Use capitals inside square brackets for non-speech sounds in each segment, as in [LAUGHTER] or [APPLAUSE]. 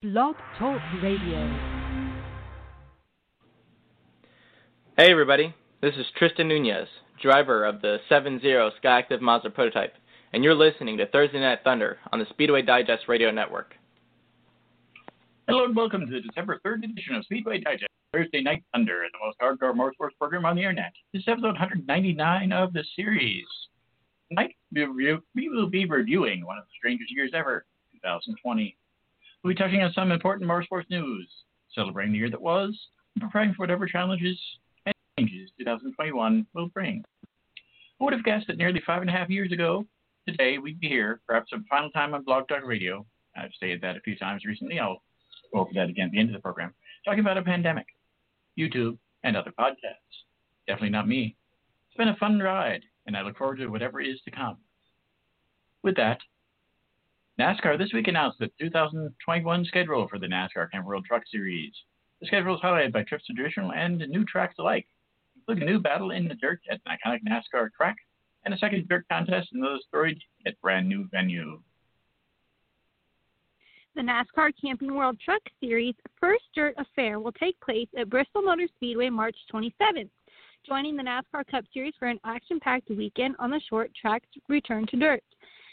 Blog Talk Radio. Hey everybody, this is Tristan Nunez, driver of the 7-0 Skyactiv Mazda prototype, and you're listening to Thursday Night Thunder on the Speedway Digest Radio Network. Hello and welcome to the December 3rd edition of Speedway Digest, Thursday Night Thunder, the most hardcore motorsports program on the internet. This is episode 199 of the series. Tonight we will be reviewing one of the strangest years ever, 2020. We'll be touching on some important motorsports news, celebrating the year that was, and preparing for whatever challenges and changes 2021 will bring. Who would have guessed that nearly five and a half years ago, today, we'd be here, perhaps for the final time on Blog Talk Radio. I've stated that a few times recently. I'll go over that again at the end of the program. Talking about a pandemic, YouTube, and other podcasts. Definitely not me. It's been a fun ride, and I look forward to whatever is to come. With that, NASCAR this week announced the 2021 schedule for the NASCAR Camping World Truck Series. The schedule is highlighted by trips to traditional and new tracks alike, including a new battle in the dirt at an iconic NASCAR track and a second dirt contest in the storied at brand new venue. The NASCAR Camping World Truck Series first dirt affair will take place at Bristol Motor Speedway March 27th, joining the NASCAR Cup Series for an action packed weekend on the short track's return to dirt.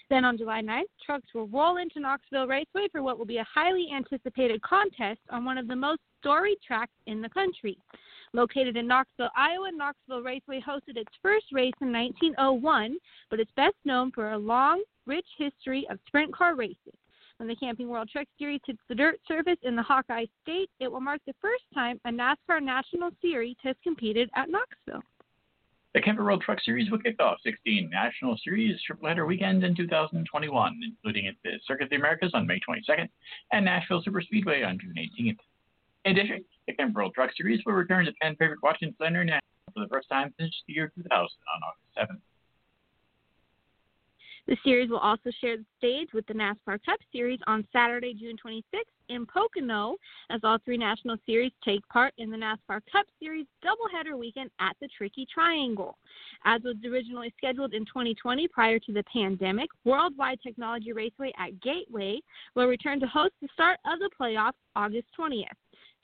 Then on July 9th, trucks will roll into Knoxville Raceway for what will be a highly anticipated contest on one of the most storied tracks in the country. Located in Knoxville, Iowa, Knoxville Raceway hosted its first race in 1901, but it's best known for a long, rich history of sprint car racing. When the Camping World Truck Series hits the dirt surface in the Hawkeye State, it will mark the first time a NASCAR National Series has competed at Knoxville. The Camping World Truck Series will kick off 16 National Series triple header weekends in 2021, including at the Circuit of the Americas on May 22nd and Nashville Superspeedway on June 18th. In addition, the Camping World Truck Series will return to fan favorite Watkins Glen International for the first time since the year 2000 on August 7th. The series will also share the stage with the NASCAR Cup Series on Saturday, June 26th in Pocono, as all three national series take part in the NASCAR Cup Series doubleheader weekend at the Tricky Triangle. As was originally scheduled in 2020 prior to the pandemic, Worldwide Technology Raceway at Gateway will return to host the start of the playoffs August 20th.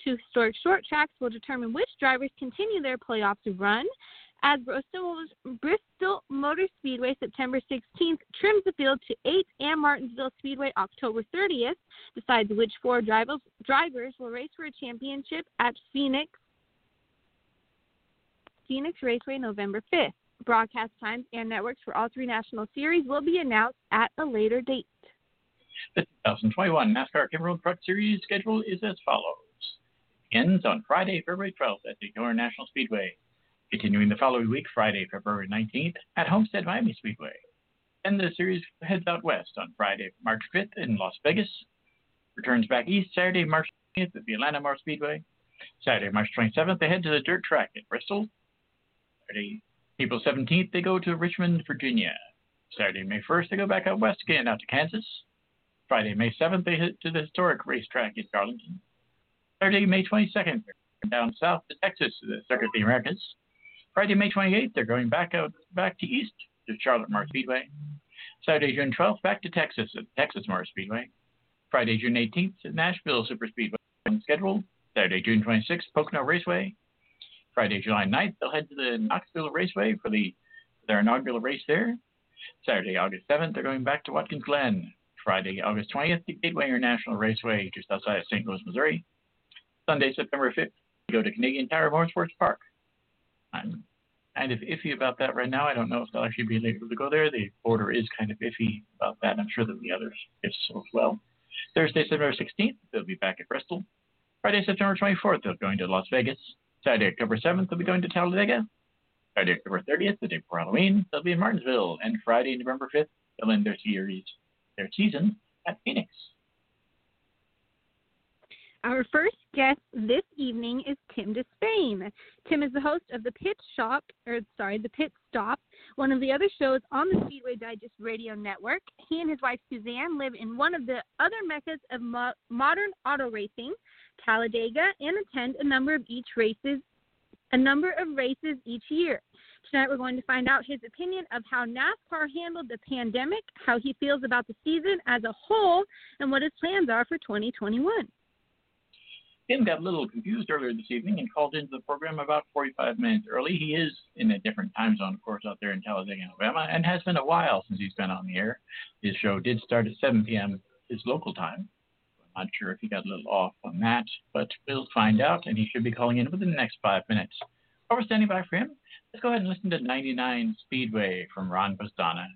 Two historic short tracks will determine which drivers continue their playoffs run, as Bristol, Bristol Motor Speedway September 16th trims the field to 8th and Martinsville Speedway October 30th decides which four drivers, drivers will race for a championship at Phoenix Phoenix Raceway November 5th. Broadcast times and networks for all three national series will be announced at a later date. The 2021 NASCAR Camping Truck Series schedule is as follows. It ends on Friday, February 12th at the Daytona National Speedway. Continuing the following week, Friday, February 19th, at Homestead Miami Speedway. Then the series heads out west on Friday, March 5th in Las Vegas. Returns back east Saturday, March 20th at the Atlanta Motor Speedway. Saturday, March 27th, they head to the dirt track in Bristol. Saturday, April 17th, they go to Richmond, Virginia. Saturday, May 1st, they go back out west again out to Kansas. Friday, May 7th, they head to the historic racetrack in Darlington. Saturday, May 22nd, down south to Texas to the Circuit of the Americas. Friday, May 28th, they're going back out back to east to Charlotte Motor Speedway. Saturday, June 12th, back to Texas at Texas Motor Speedway. Friday, June 18th, at Nashville Super Speedway on schedule. Saturday, June 26th, Pocono Raceway. Friday, July 9th, they'll head to the Knoxville Raceway for the their inaugural race there. Saturday, August 7th, they're going back to Watkins Glen. Friday, August 20th, the Gateway International Raceway just outside of St. Louis, Missouri. Sunday, September 5th, they go to Canadian Tire Motorsports Park. I'm kind of iffy about that right now. I don't know if they'll actually be able to go there. The border is kind of iffy about that. I'm sure that the others if so as well. Thursday, September 16th, they'll be back at Bristol. Friday, September 24th, they'll be going to Las Vegas. Saturday, October 7th, they'll be going to Talladega. Friday, October 30th, the day before Halloween, they'll be in Martinsville. And Friday, November 5th, they'll end their series, their season at Phoenix. Our first guest this evening is Tim Disspain. Tim is the host of the Pit Shop, or sorry, the Pit Stop, one of the other shows on the Speedway Digest Radio Network. He and his wife Suzanne live in one of the other meccas of mo- modern auto racing, Talladega, and attend a number of each races, a number of races each year. Tonight, we're going to find out his opinion of how NASCAR handled the pandemic, how he feels about the season as a whole, and what his plans are for 2021. Tim got a little confused earlier this evening and called into the program about 45 minutes early. He is in a different time zone, of course, out there in Talladega, Alabama, and has been a while since he's been on the air. His show did start at 7 p.m. his local time. I'm not sure if he got a little off on that, but we'll find out, and he should be calling in within the next five minutes. While we're standing by for him, let's go ahead and listen to 99 Speedway from Ron Bastana.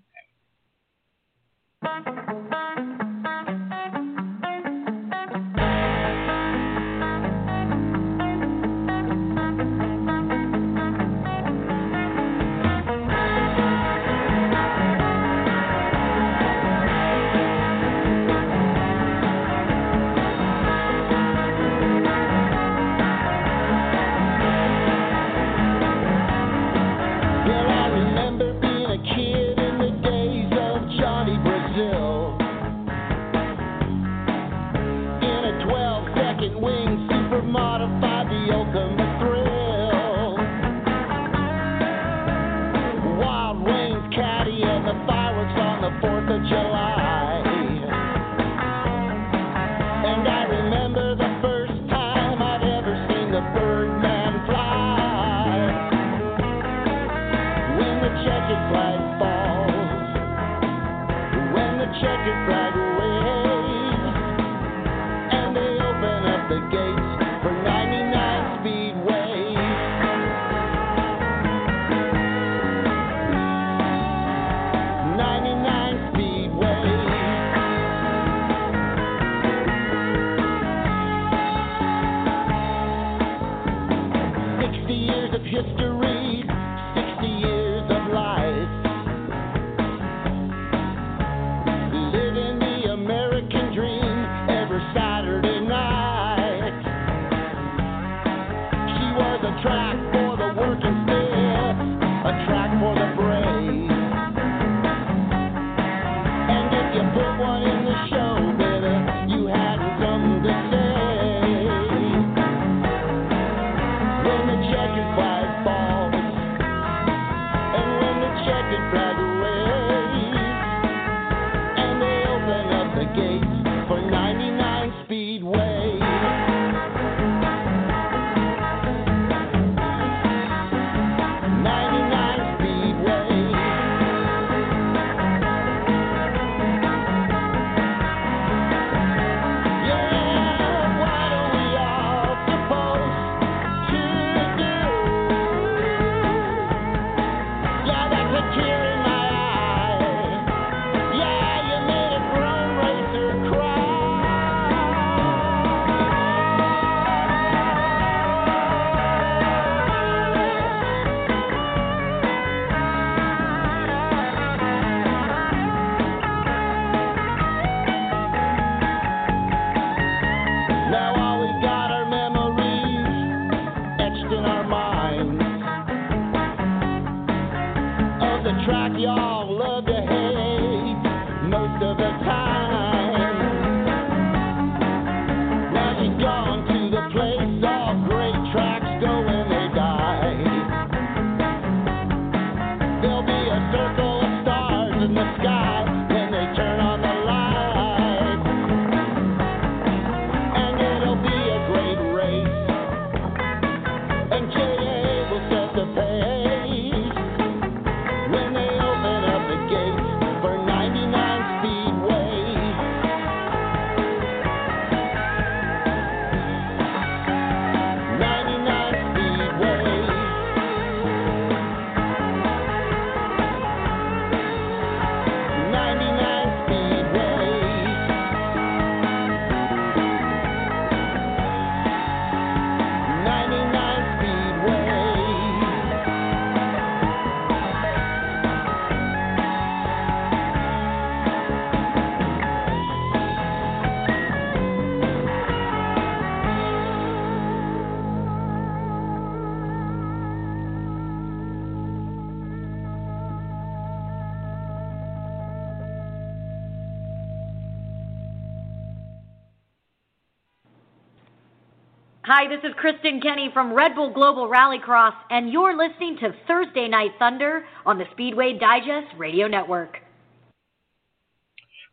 Is Kristen Kenny from Red Bull Global Rallycross, and you're listening to Thursday Night Thunder on the Speedway Digest Radio Network.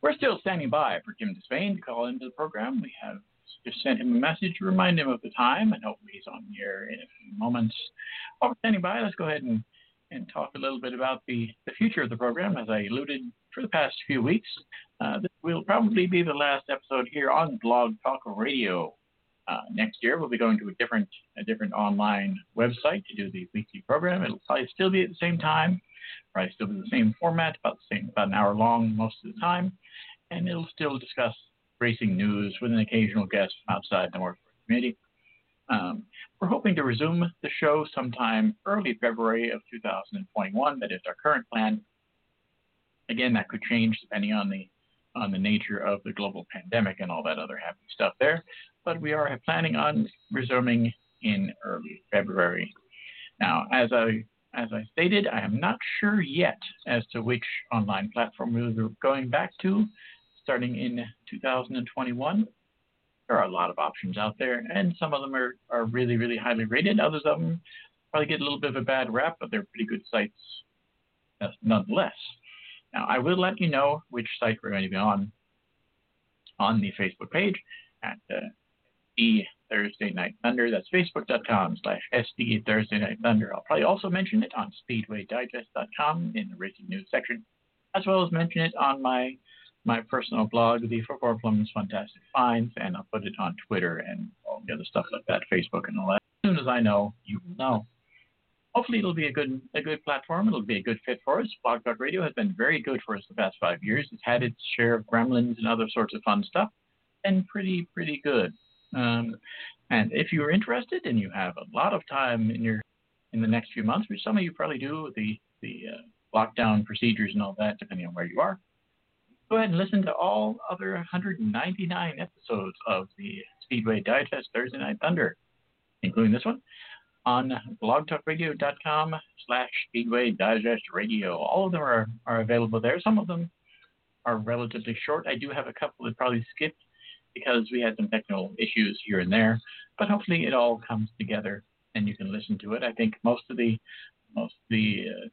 We're still standing by for Tim Disspain to call into the program. We have just sent him a message to remind him of the time, and hopefully he's on air in a few moments. While we're standing by, let's go ahead and, and talk a little bit about the, the future of the program. As I alluded for the past few weeks, uh, this will probably be the last episode here on Blog Talk Radio. Uh, next year, we'll be going to a different a different online website to do the weekly program. It'll probably still be at the same time, probably still be the same format, about the same, about an hour long most of the time, and it'll still discuss racing news with an occasional guest from outside the Motorsport community. Um, we're hoping to resume the show sometime early February of 2021. That is our current plan. Again, that could change depending on the on the nature of the global pandemic and all that other happy stuff there. But we are planning on resuming in early February. Now, as I as I stated, I am not sure yet as to which online platform we be going back to starting in 2021. There are a lot of options out there, and some of them are, are really, really highly rated. Others of them probably get a little bit of a bad rap, but they're pretty good sites nonetheless. Now, I will let you know which site we're going to be on on the Facebook page at uh, the Thursday Night Thunder. That's facebook.com slash SD Thursday Night Thunder. I'll probably also mention it on speedwaydigest.com in the racing news section, as well as mention it on my my personal blog, the Football Plum's Fantastic Finds, and I'll put it on Twitter and all the other stuff like that, Facebook and all that. As soon as I know, you will know. Hopefully, it'll be a good a good platform. It'll be a good fit for us. Blog Talk Radio has been very good for us the past five years. It's had its share of gremlins and other sorts of fun stuff, and pretty pretty good. Um, and if you're interested and you have a lot of time in your in the next few months, which some of you probably do, the the uh, lockdown procedures and all that, depending on where you are, go ahead and listen to all other 199 episodes of the Speedway Digest Thursday Night Thunder, including this one, on blogtalkradio.com slash Speedway Digest Radio. All of them are, are available there. Some of them are relatively short. I do have a couple that probably skipped because we had some technical issues here and there, but hopefully it all comes together and you can listen to it. I think most of the most of the uh,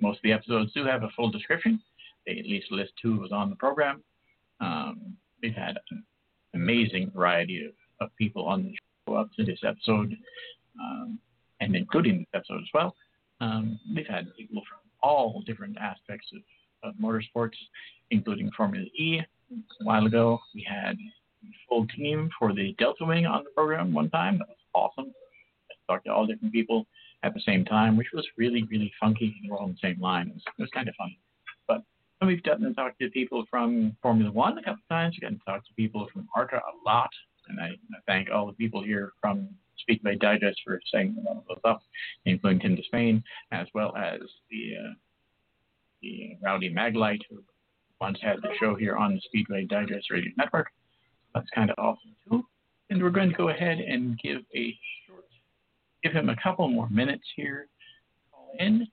most of the episodes do have a full description they at least list who was on the program. Um, we've had an amazing variety of, of people on the show up to this episode, um, and including this episode as well. Um, we've had people from all different aspects of, of motorsports, including Formula E. A while ago, we had a full team for the Delta Wing on the program one time. That was awesome. I talked to all different people at the same time, which was really, really funky. They were all on the same line. It was, it was kind of fun. And we've gotten to talk to people from Formula One a couple times. We've gotten to talk to people from ARCA a lot. And I, thank all the people here from Speedway Digest for setting of those up, including Tim Disspain, as well as the uh, the Rowdy Maglite, who once had the show here on the Speedway Digest Radio Network. That's kind of awesome too. And we're going to go ahead and give a short, give him a couple more minutes here. Call in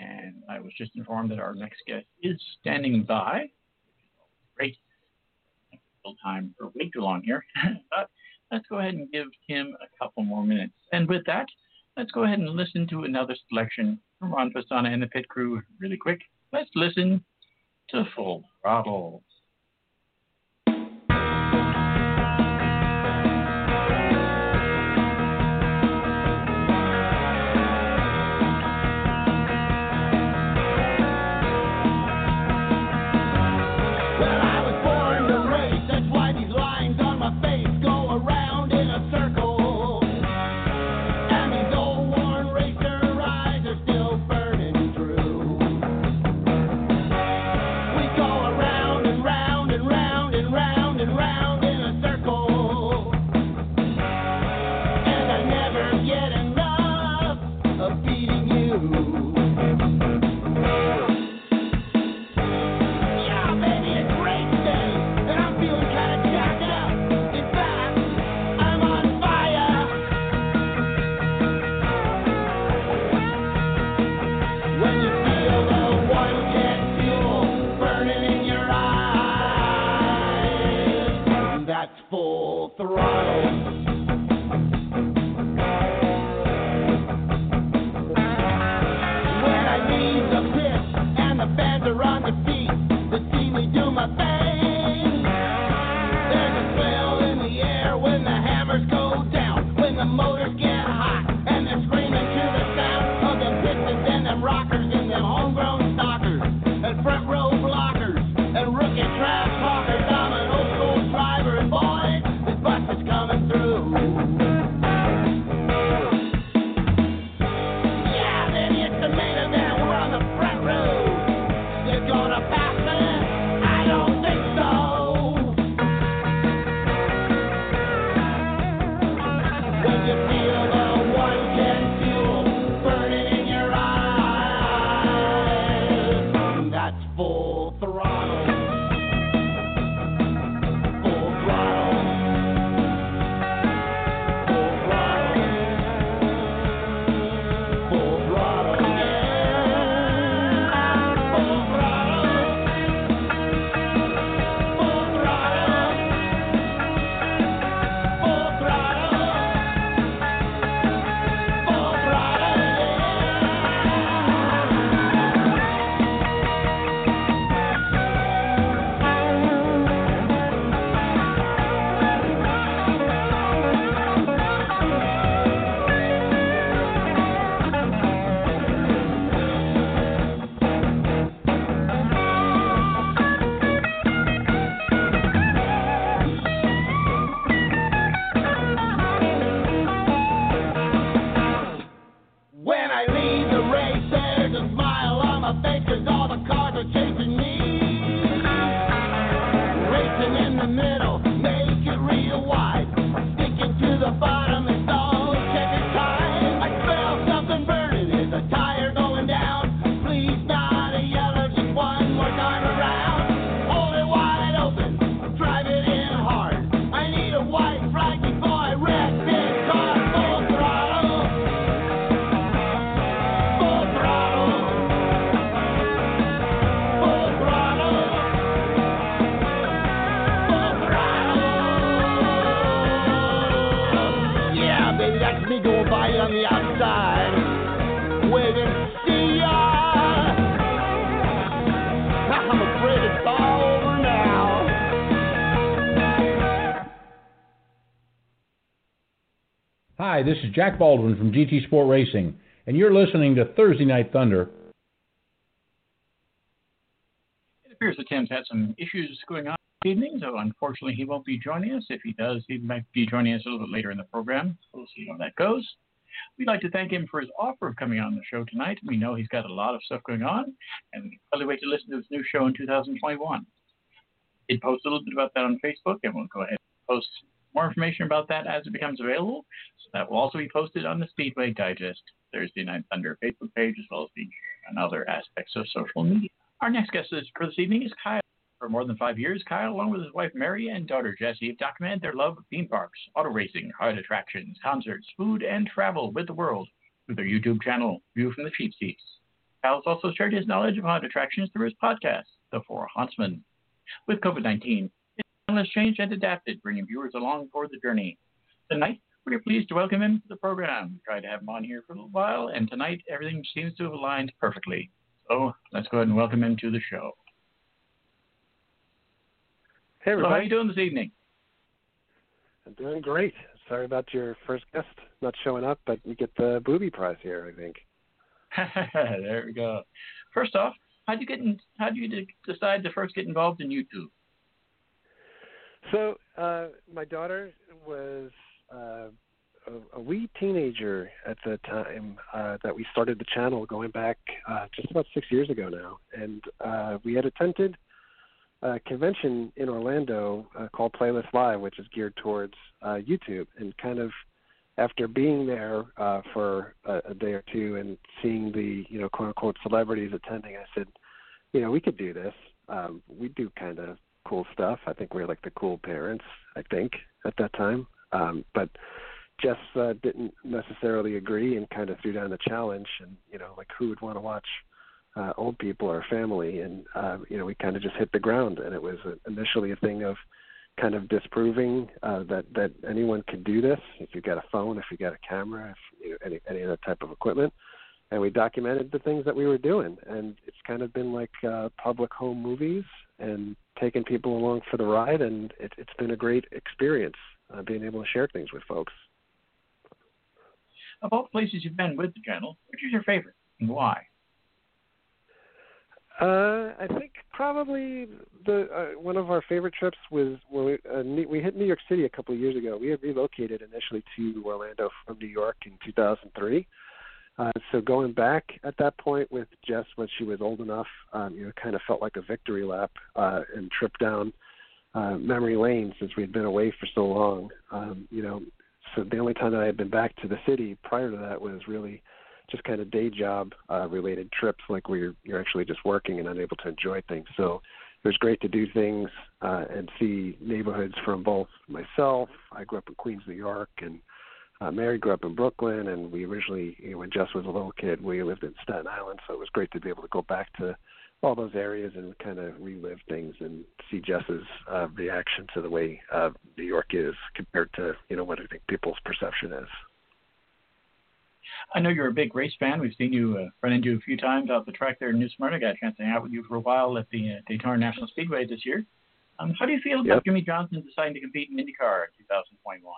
and I was just informed that our next guest is standing by. Great. Time for way too long here. [LAUGHS] but let's go ahead and give him a couple more minutes. And with that, let's go ahead and listen to another selection from Ron Fasana and the pit crew really quick. Let's listen to Full Throttle. Jack Baldwin from GT Sport Racing, and you're listening to Thursday Night Thunder. It appears that Tim's had some issues going on this evening, so unfortunately he won't be joining us. If he does, he might be joining us a little bit later in the program. We'll see how that goes. We'd like to thank him for his offer of coming on the show tonight. We know he's got a lot of stuff going on, and we can really wait to listen to his new show in 2021. He'd post a little bit about that on Facebook, and we'll go ahead and post more information about that as it becomes available. That will also be posted on the Speedway Digest Thursday Night Thunder Facebook page, as well as being shared on other aspects of social media. Our next guest for this evening is Kyle. For more than five years, Kyle, along with his wife Mary and daughter Jessie, have documented their love of theme parks, auto racing, ride attractions, concerts, food, and travel with the world through their YouTube channel, View from the Cheap Seats. Kyle has also shared his knowledge of haunted attractions through his podcast, The Four Hauntsmen. With COVID 19, his channel has changed and adapted, bringing viewers along for the journey. Tonight, we are pleased to welcome him to the program. We tried to have him on here for a little while, and tonight everything seems to have aligned perfectly. So let's go ahead and welcome him to the show. Hey, So how are you doing this evening? I'm doing great. Sorry about your first guest not showing up, but you get the booby prize here, I think. [LAUGHS] there we go. First off, how'd you get in, how'd you de- decide to first get involved in YouTube? So, uh, my daughter was uh, a, wee teenager at the time uh, that we started the channel, going back uh, just about six years ago now, and uh, we had attended a convention in Orlando uh, called Playlist Live, which is geared towards uh, YouTube, and kind of after being there uh, for a, a day or two and seeing the you know quote unquote celebrities attending, I said, you know, we could do this. Um, we do kind of cool stuff. I think we are like the cool parents. I think at that time, um, but Jess uh, didn't necessarily agree and kind of threw down the challenge. And you know, like who would want to watch uh, old people or family? And uh, you know, we kind of just hit the ground. And it was initially a thing of kind of disproving uh, that that anyone can do this if you got a phone, if you got a camera, if you know, any any other type of equipment. And we documented the things that we were doing, and it's kind of been like uh, public home movies and taking people along for the ride, and it, it's been a great experience uh, being able to share things with folks. Of all the places you've been with the channel, which is your favorite and why? Uh, I think probably the uh, one of our favorite trips was when we uh, we hit New York City a couple of years ago. We had relocated initially to Orlando from New York in 2003. Uh, so going back at that point with Jess when she was old enough, um, you know, kind of felt like a victory lap uh, and trip down uh, memory lane since we had been away for so long. Um, you know, so the only time that I had been back to the city prior to that was really just kind of day job uh, related trips, like where you're, you're actually just working and unable to enjoy things. So it was great to do things uh, and see neighborhoods from both myself. I grew up in Queens, New York, and uh, Mary grew up in Brooklyn. And we originally, you know, when Jess was a little kid, we lived in Staten Island. So it was great to be able to go back to all those areas and kind of relive things and see Jess's uh, reaction to the way uh, New York is compared to you know what I think people's perception is. I know you're a big race fan. We've seen you uh, run into you a few times out the track there in New Smyrna. Got a chance to hang out with you for a while at the uh, Daytona National Speedway this year. Um, how do you feel about yep. Jimmie Johnson deciding to compete in IndyCar in 2021?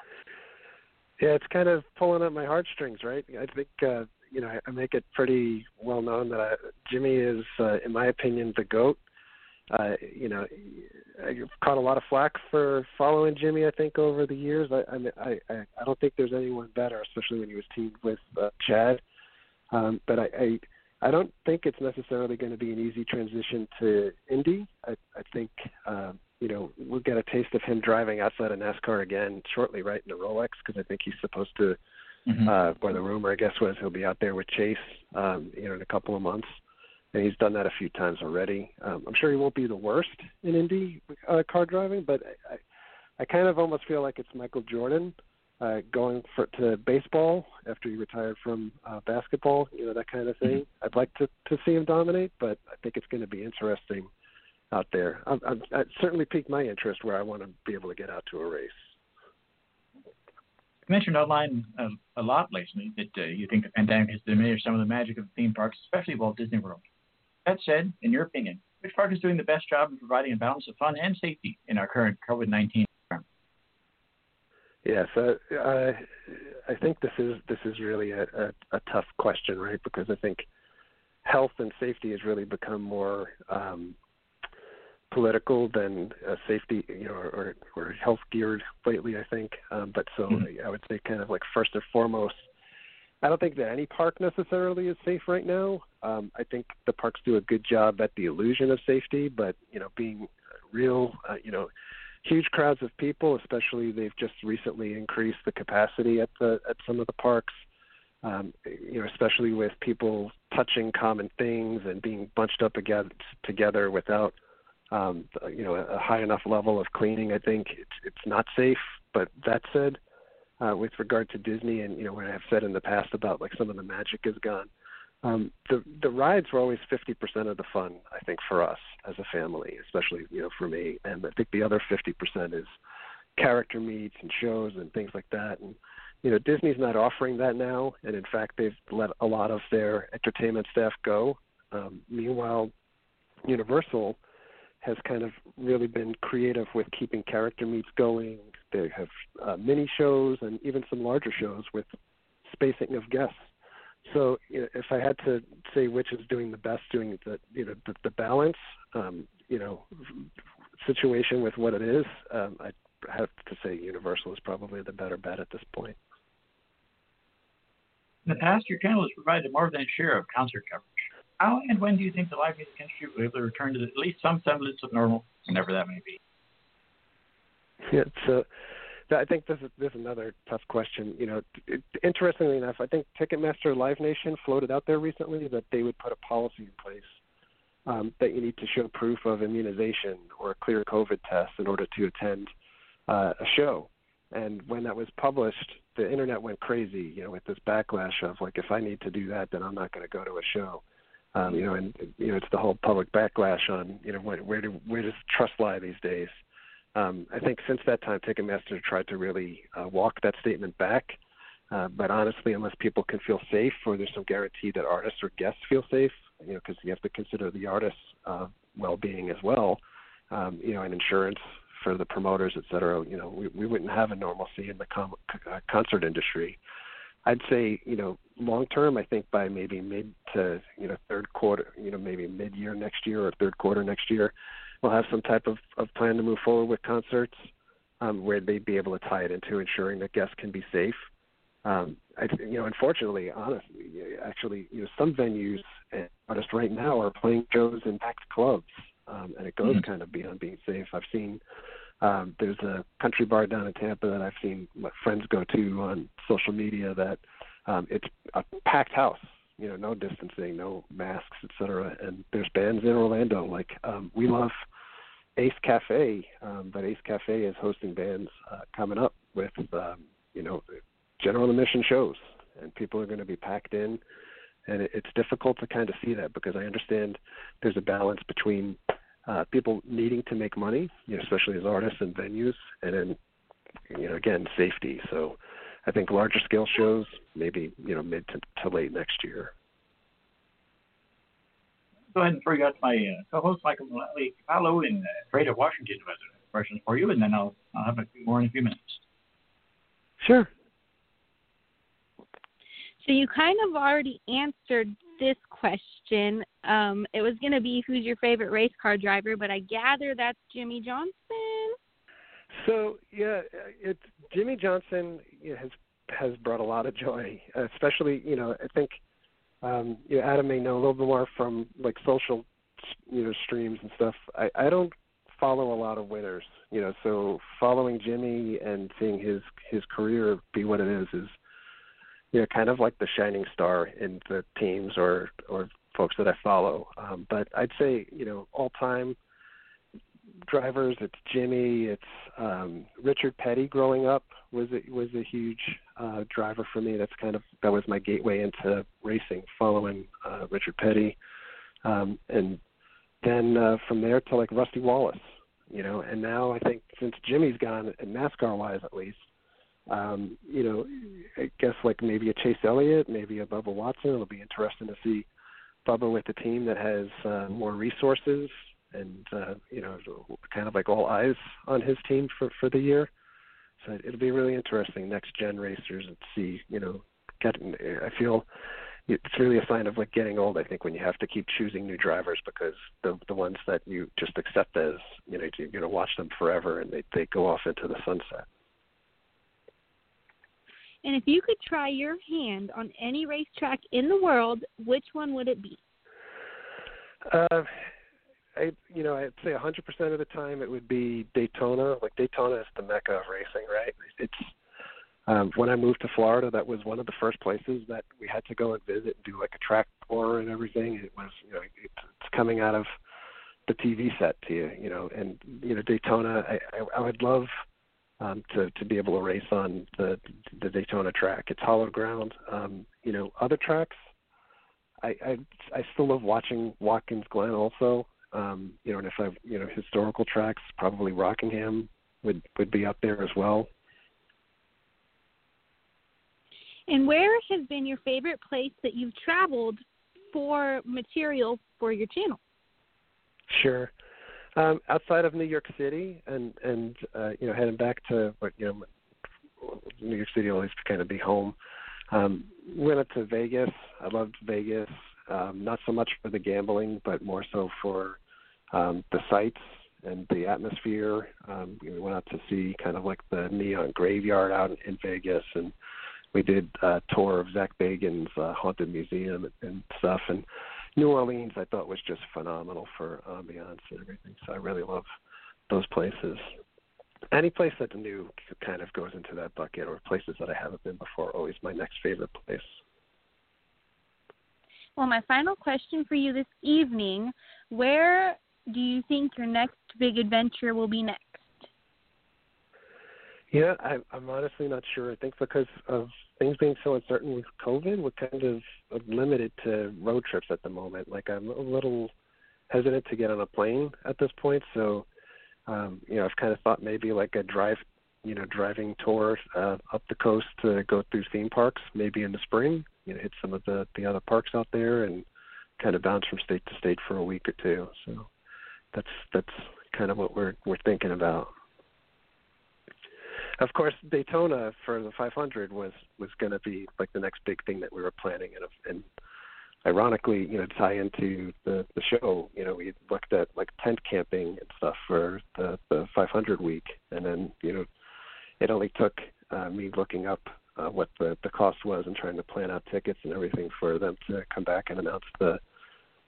Yeah, it's kind of pulling at my heartstrings, right? I think uh, you know I make it pretty well known that I, Jimmie is, uh, in my opinion, the goat. Uh, you know, I've caught a lot of flack for following Jimmie. I think over the years, I I I, I don't think there's anyone better, especially when he was teamed with uh, Chad. Um, but I, I I don't think it's necessarily going to be an easy transition to Indy. I I think um, you know we'll get a taste of him driving outside of NASCAR again shortly, right in the Rolex, because I think he's supposed to. Mm-hmm. Uh, or the rumor, I guess, was he'll be out there with Chase, um, you know, in a couple of months and he's done that a few times already. Um, I'm sure he won't be the worst in Indy uh, car driving, but I, I kind of almost feel like it's Michael Jordan uh, going for to baseball after he retired from uh, basketball, you know that kind of thing. Mm-hmm. I'd like to to see him dominate, but I think it's going to be interesting out there. I'm, I'm, it certainly piqued my interest where I want to be able to get out to a race. Mentioned online uh, a lot lately that uh, you think the pandemic has diminished some of the magic of theme parks, especially Walt Disney World. That said, in your opinion, which park is doing the best job in providing a balance of fun and safety in our current COVID 19 environment? Yes, uh, I think this is this is really a, a, a tough question, right? Because I think health and safety has really become more um, political than uh, safety, you know, or, or health geared lately. I think, um, but so mm-hmm. I would say kind of like first and foremost, I don't think that any park necessarily is safe right now. Um, I think the parks do a good job at the illusion of safety, but you know, being real, uh, you know, huge crowds of people, especially they've just recently increased the capacity at the at some of the parks. Um, you know, especially with people touching common things and being bunched up together together without um, you know a high enough level of cleaning. I think it's it's not safe. But that said, uh, with regard to Disney, and you know what I've said in the past about like some of the magic is gone. Um, the the rides were always 50% of the fun, I think, for us as a family, especially you know for me. And I think the other 50% is character meets and shows and things like that. And you know Disney's not offering that now, and in fact they've let a lot of their entertainment staff go. Um, meanwhile, Universal has kind of really been creative with keeping character meets going, they have uh, mini shows and even some larger shows with spacing of guests. So if I had to say which is doing the best, doing the you know the, the balance, um, you know, situation with what it is, um, I have to say Universal is probably the better bet at this point. In the past, your channel has provided more than a share of concert coverage. How and when do you think the live music industry will be able to return to at least some semblance of normal, whenever that may be? Yeah, so I think this is this is another tough question. You know, it, interestingly enough, I think Ticketmaster Live Nation floated out there recently that they would put a policy in place um, that you need to show proof of immunization or a clear COVID test in order to attend uh, a show. And when that was published, the internet went crazy. You know, with this backlash of like, if I need to do that, then I'm not going to go to a show. Um, you know, and you know, it's the whole public backlash on you know where, where do where does trust lie these days? Um, I think since that time, Ticketmaster tried to really uh, walk that statement back. Uh, but honestly, unless people can feel safe, or there's some guarantee that artists or guests feel safe, you know, because you have to consider the artists' uh, well-being as well, um, you know, and insurance for the promoters, et cetera. You know, we, we wouldn't have a normalcy in the com- uh, concert industry. I'd say, you know, long term, I think by maybe mid to you know third quarter, you know, maybe mid year next year or third quarter next year, we'll have some type of, of plan to move forward with concerts um, where they'd be able to tie it into ensuring that guests can be safe. Um, I, you know, unfortunately, honestly, actually, you know, some venues and artists right now are playing shows in packed clubs, um, and it goes mm-hmm. kind of beyond being safe. I've seen um, there's a country bar down in Tampa that I've seen my friends go to on social media that um, it's a packed house. You know, no distancing, no masks, etc. And there's bands in Orlando like um, we love Ace Cafe, um, but Ace Cafe is hosting bands uh, coming up with um, you know general admission shows, and people are going to be packed in, and it, it's difficult to kind of see that because I understand there's a balance between uh, people needing to make money, you know, especially as artists and venues, and then you know again safety. So I think larger scale shows maybe you know mid to, to late next year go ahead and bring out my uh, co-host Michael Mullally Capallo in uh, Greater Washington with questions for you, and then I'll I'll have a few more in a few minutes. Sure. So you kind of already answered this question. Um, it was going to be who's your favorite race car driver, but I gather that's Jimmie Johnson. So yeah, it's Jimmie Johnson has has brought a lot of joy, especially you know I think um, you know, Adam may know a little bit more from like social, you know, streams and stuff. I, I don't follow a lot of winners, you know. So following Jimmie and seeing his his career be what it is is, you know, kind of like the shining star in the teams or or folks that I follow. Um, but I'd say, you know, all time drivers. It's Jimmie. It's um, Richard Petty. Growing up was a, was a huge uh, driver for me. That's kind of that was my gateway into racing, following uh, Richard Petty, um, and then uh, from there to like Rusty Wallace. You know, and now I think since Jimmie's gone, NASCAR wise at least, um, you know, I guess like maybe a Chase Elliott, maybe a Bubba Wallace. It'll be interesting to see Bubba with a team that has uh, more resources and uh, you know, kind of like all eyes on his team for for the year. So it'll be really interesting next gen racers and see, you know, getting. I feel it's really a sign of like getting old. I think when you have to keep choosing new drivers because the the ones that you just accept as you know you're to watch them forever and they they go off into the sunset. And if you could try your hand on any racetrack in the world, which one would it be? Uh, I you know I'd say 100% of the time it would be Daytona. Like Daytona is the mecca of racing, right? It's um, when I moved to Florida, that was one of the first places that we had to go and visit and do like a track tour and everything. It was you know it's, coming out of the TV set to you, you know, and you know Daytona. I I, I would love um, to to be able to race on the the Daytona track. It's hollow ground. Um, you know, other tracks. I, I I still love watching Watkins Glen also. Um, you know, and if I've you know historical tracks, probably Rockingham would would be up there as well. And where has been your favorite place that you've traveled for material for your channel? Sure. Um, outside of New York City and and uh, you know heading back to what you know New York City always kind of be home. Um, went up to Vegas. I loved Vegas. Um, not so much for the gambling, but more so for um, the sights and the atmosphere. Um, we went out to see kind of like the neon graveyard out in Vegas, and we did a tour of Zak Bagans' uh, haunted museum and stuff. And New Orleans, I thought was just phenomenal for uh, ambiance and everything. So I really love those places. Any place that's new kind of goes into that bucket, or places that I haven't been before, always my next favorite place. Well, my final question for you this evening: Where do you think your next big adventure will be next? Yeah, I, I'm honestly not sure. I think because of things being so uncertain with COVID, we're kind of limited to road trips at the moment. Like I'm a little hesitant to get on a plane at this point, so um, you know, I've kind of thought maybe like a drive, you know, driving tour uh, up the coast to go through theme parks, maybe in the spring. You know, hit some of the the other parks out there and kind of bounce from state to state for a week or two. So that's that's kind of what we're we're thinking about. Of course, Daytona for the 500 was was going to be like the next big thing that we were planning, and and ironically, you know, tie into the the show, you know, we looked at like tent camping and stuff for the the 500 week, and then you know, it only took uh, me looking up uh, what the the cost was and trying to plan out tickets and everything for them to come back and announce the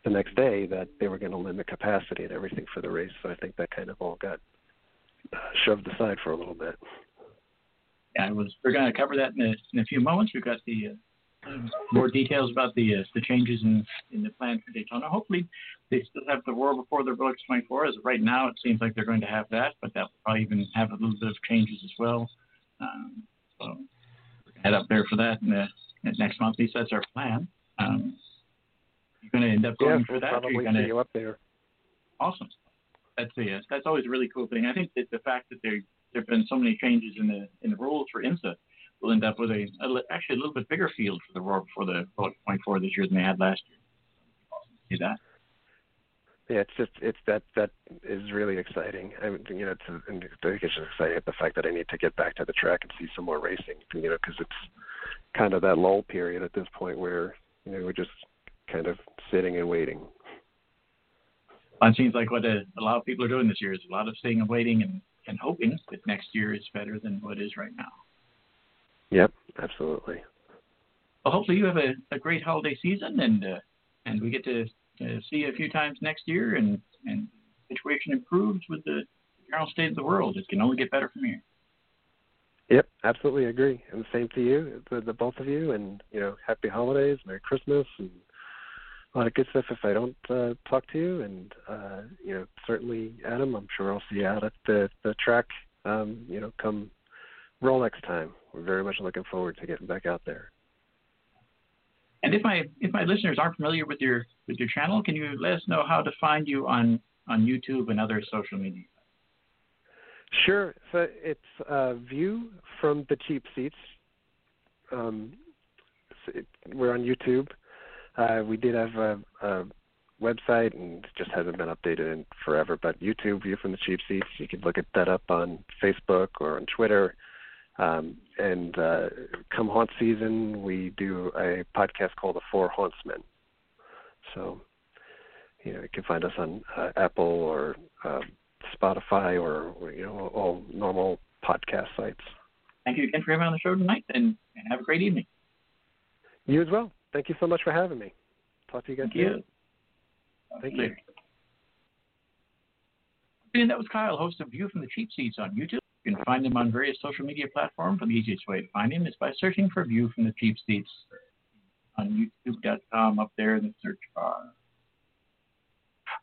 the next day that they were going to limit capacity and everything for the race. So I think that kind of all got uh, shoved aside for a little bit. Yeah, I was. We're going to cover that in a, in a few moments. We've got the uh, more details about the uh, the changes in in the plan for Daytona. Hopefully, they still have the Roar before the Rolex 24. As of right now, it seems like they're going to have that, but that will probably even have a little bit of changes as well. Um, so head up there for that in the, next month. At least that's our plan. Um, you're going to end up going yeah, for that. Probably you're gonna, see you up there. Awesome. That's the that's always a really cool thing. I think that the fact that there there've been so many changes in the in the rules for IMSA, we'll end up with a, a actually a little bit bigger field for the Roar for the point four this year than they had last year. Awesome. See that? Yeah, it's just it's that that is really exciting. I mean, you know, it's I think it's just exciting at the fact that I need to get back to the track and see some more racing. You know, because it's kind of that lull period at this point where you know we're just kind of sitting and waiting. Well, it seems like what a, a lot of people are doing this year is a lot of sitting and waiting and, and hoping that next year is better than what is right now. Yep, absolutely. Well, hopefully you have a, a great holiday season and uh, and we get to uh, see you a few times next year and and situation improves with the general state of the world. It can only get better from here. Yep, absolutely agree. And same to you, the, the both of you, and you know, happy holidays, Merry Christmas, and a lot of good stuff. If I don't uh, talk to you, and uh, you know, certainly Adam, I'm sure I'll see you out at the the track. Um, you know, come Rolex time. We're very much looking forward to getting back out there. And if my if my listeners aren't familiar with your with your channel, can you let us know how to find you on on YouTube and other social media? Sure. So it's uh, View from the Cheap Seats. Um, it, we're on YouTube. Uh, we did have a, a website and it just hasn't been updated in forever. But YouTube View from the Cheap Seats. You can look at that up on Facebook or on Twitter. Um, and uh, come haunt season, we do a podcast called The Four Hauntsmen. So, you know, you can find us on uh, Apple or uh, Spotify or, or you know all normal podcast sites. Thank you again for having me on the show tonight, and, and have a great evening. You as well. Thank you so much for having me. Talk to you guys Thank soon. you. Thank Later. And that was Kyle, host of View from the Cheap Seats on YouTube. You can find him on various social media platforms. The easiest way to find him is by searching for View from the Cheap Seats on YouTube.com up there in the search bar.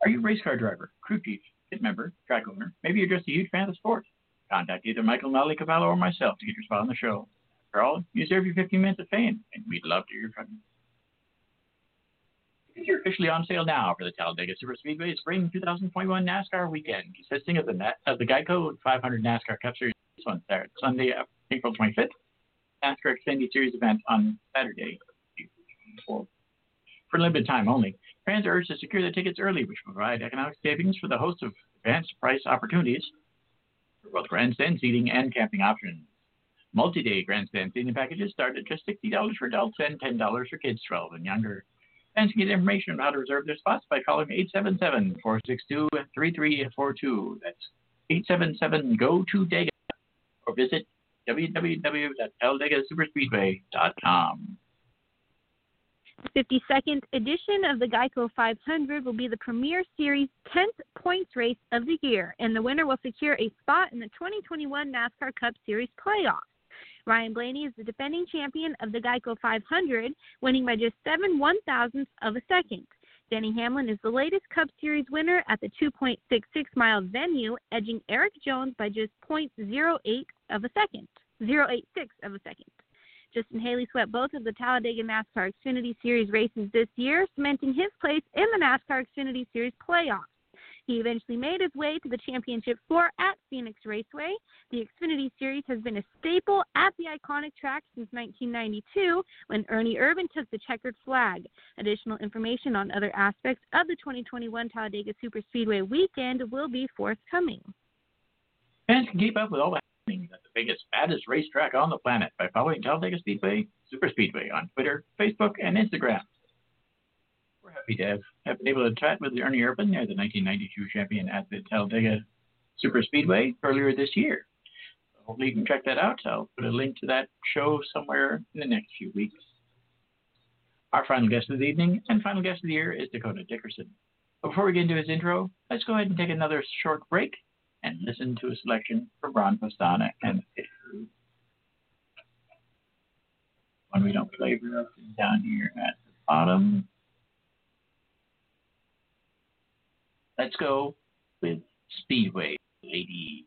Are you a race car driver, crew chief, pit member, track owner? Maybe you're just a huge fan of sports. Contact either Mykkal Mulalley-Kapalo or myself to get your spot on the show. After all, you deserve your 15 minutes of fame, and we'd love to hear from you. Tickets are officially on sale now for the Talladega Superspeedway Spring 2021 NASCAR weekend, consisting of the of the Geico 500 NASCAR Cup Series on Saturday, Sunday, April 25th, NASCAR Xfinity Series event on Saturday, for, for limited time only. Fans are urged to secure their tickets early, which will provide economic savings for the host of advanced price opportunities for both grandstand seating and camping options. Multi-day grandstand seating packages start at just $60 for adults and $10 for kids 12 and younger. Fans can get information on how to reserve their spots by calling 877-462-3342. That's 877-GO-TO-DEGA or visit www.talladegasuperspeedway.com. 52nd edition of the Geico 500 will be the Premier Series 10th points race of the year, and the winner will secure a spot in the 2021 NASCAR Cup Series playoffs. Ryan Blaney is the defending champion of the Geico 500, winning by just seven one thousandths of a second. Denny Hamlin is the latest Cup Series winner at the 2.66 mile venue, edging Erik Jones by just 0.08 of a second, 0.86 of a second. Justin Haley swept both of the Talladega NASCAR Xfinity Series races this year, cementing his place in the NASCAR Xfinity Series playoffs. He eventually made his way to the championship floor at Phoenix Raceway. The Xfinity Series has been a staple at the iconic track since 1992 when Ernie Irvan took the checkered flag. Additional information on other aspects of the 2021 Talladega Superspeedway weekend will be forthcoming. Fans can keep up with all the happenings at the biggest, baddest racetrack on the planet by following Talladega Speedway, Super Speedway on Twitter, Facebook, and Instagram. Happy to have, have been able to chat with Ernie Irvan, the 1992 champion at the Talladega Super Speedway earlier this year. Hopefully you can check that out. I'll put a link to that show somewhere in the next few weeks. Our final guest of the evening and final guest of the year is Dakota Dickerson. But before we get into his intro, let's go ahead and take another short break and listen to a selection from Ron Postana and the. One we don't play up is down here at the bottom. Let's go with Speedway 80.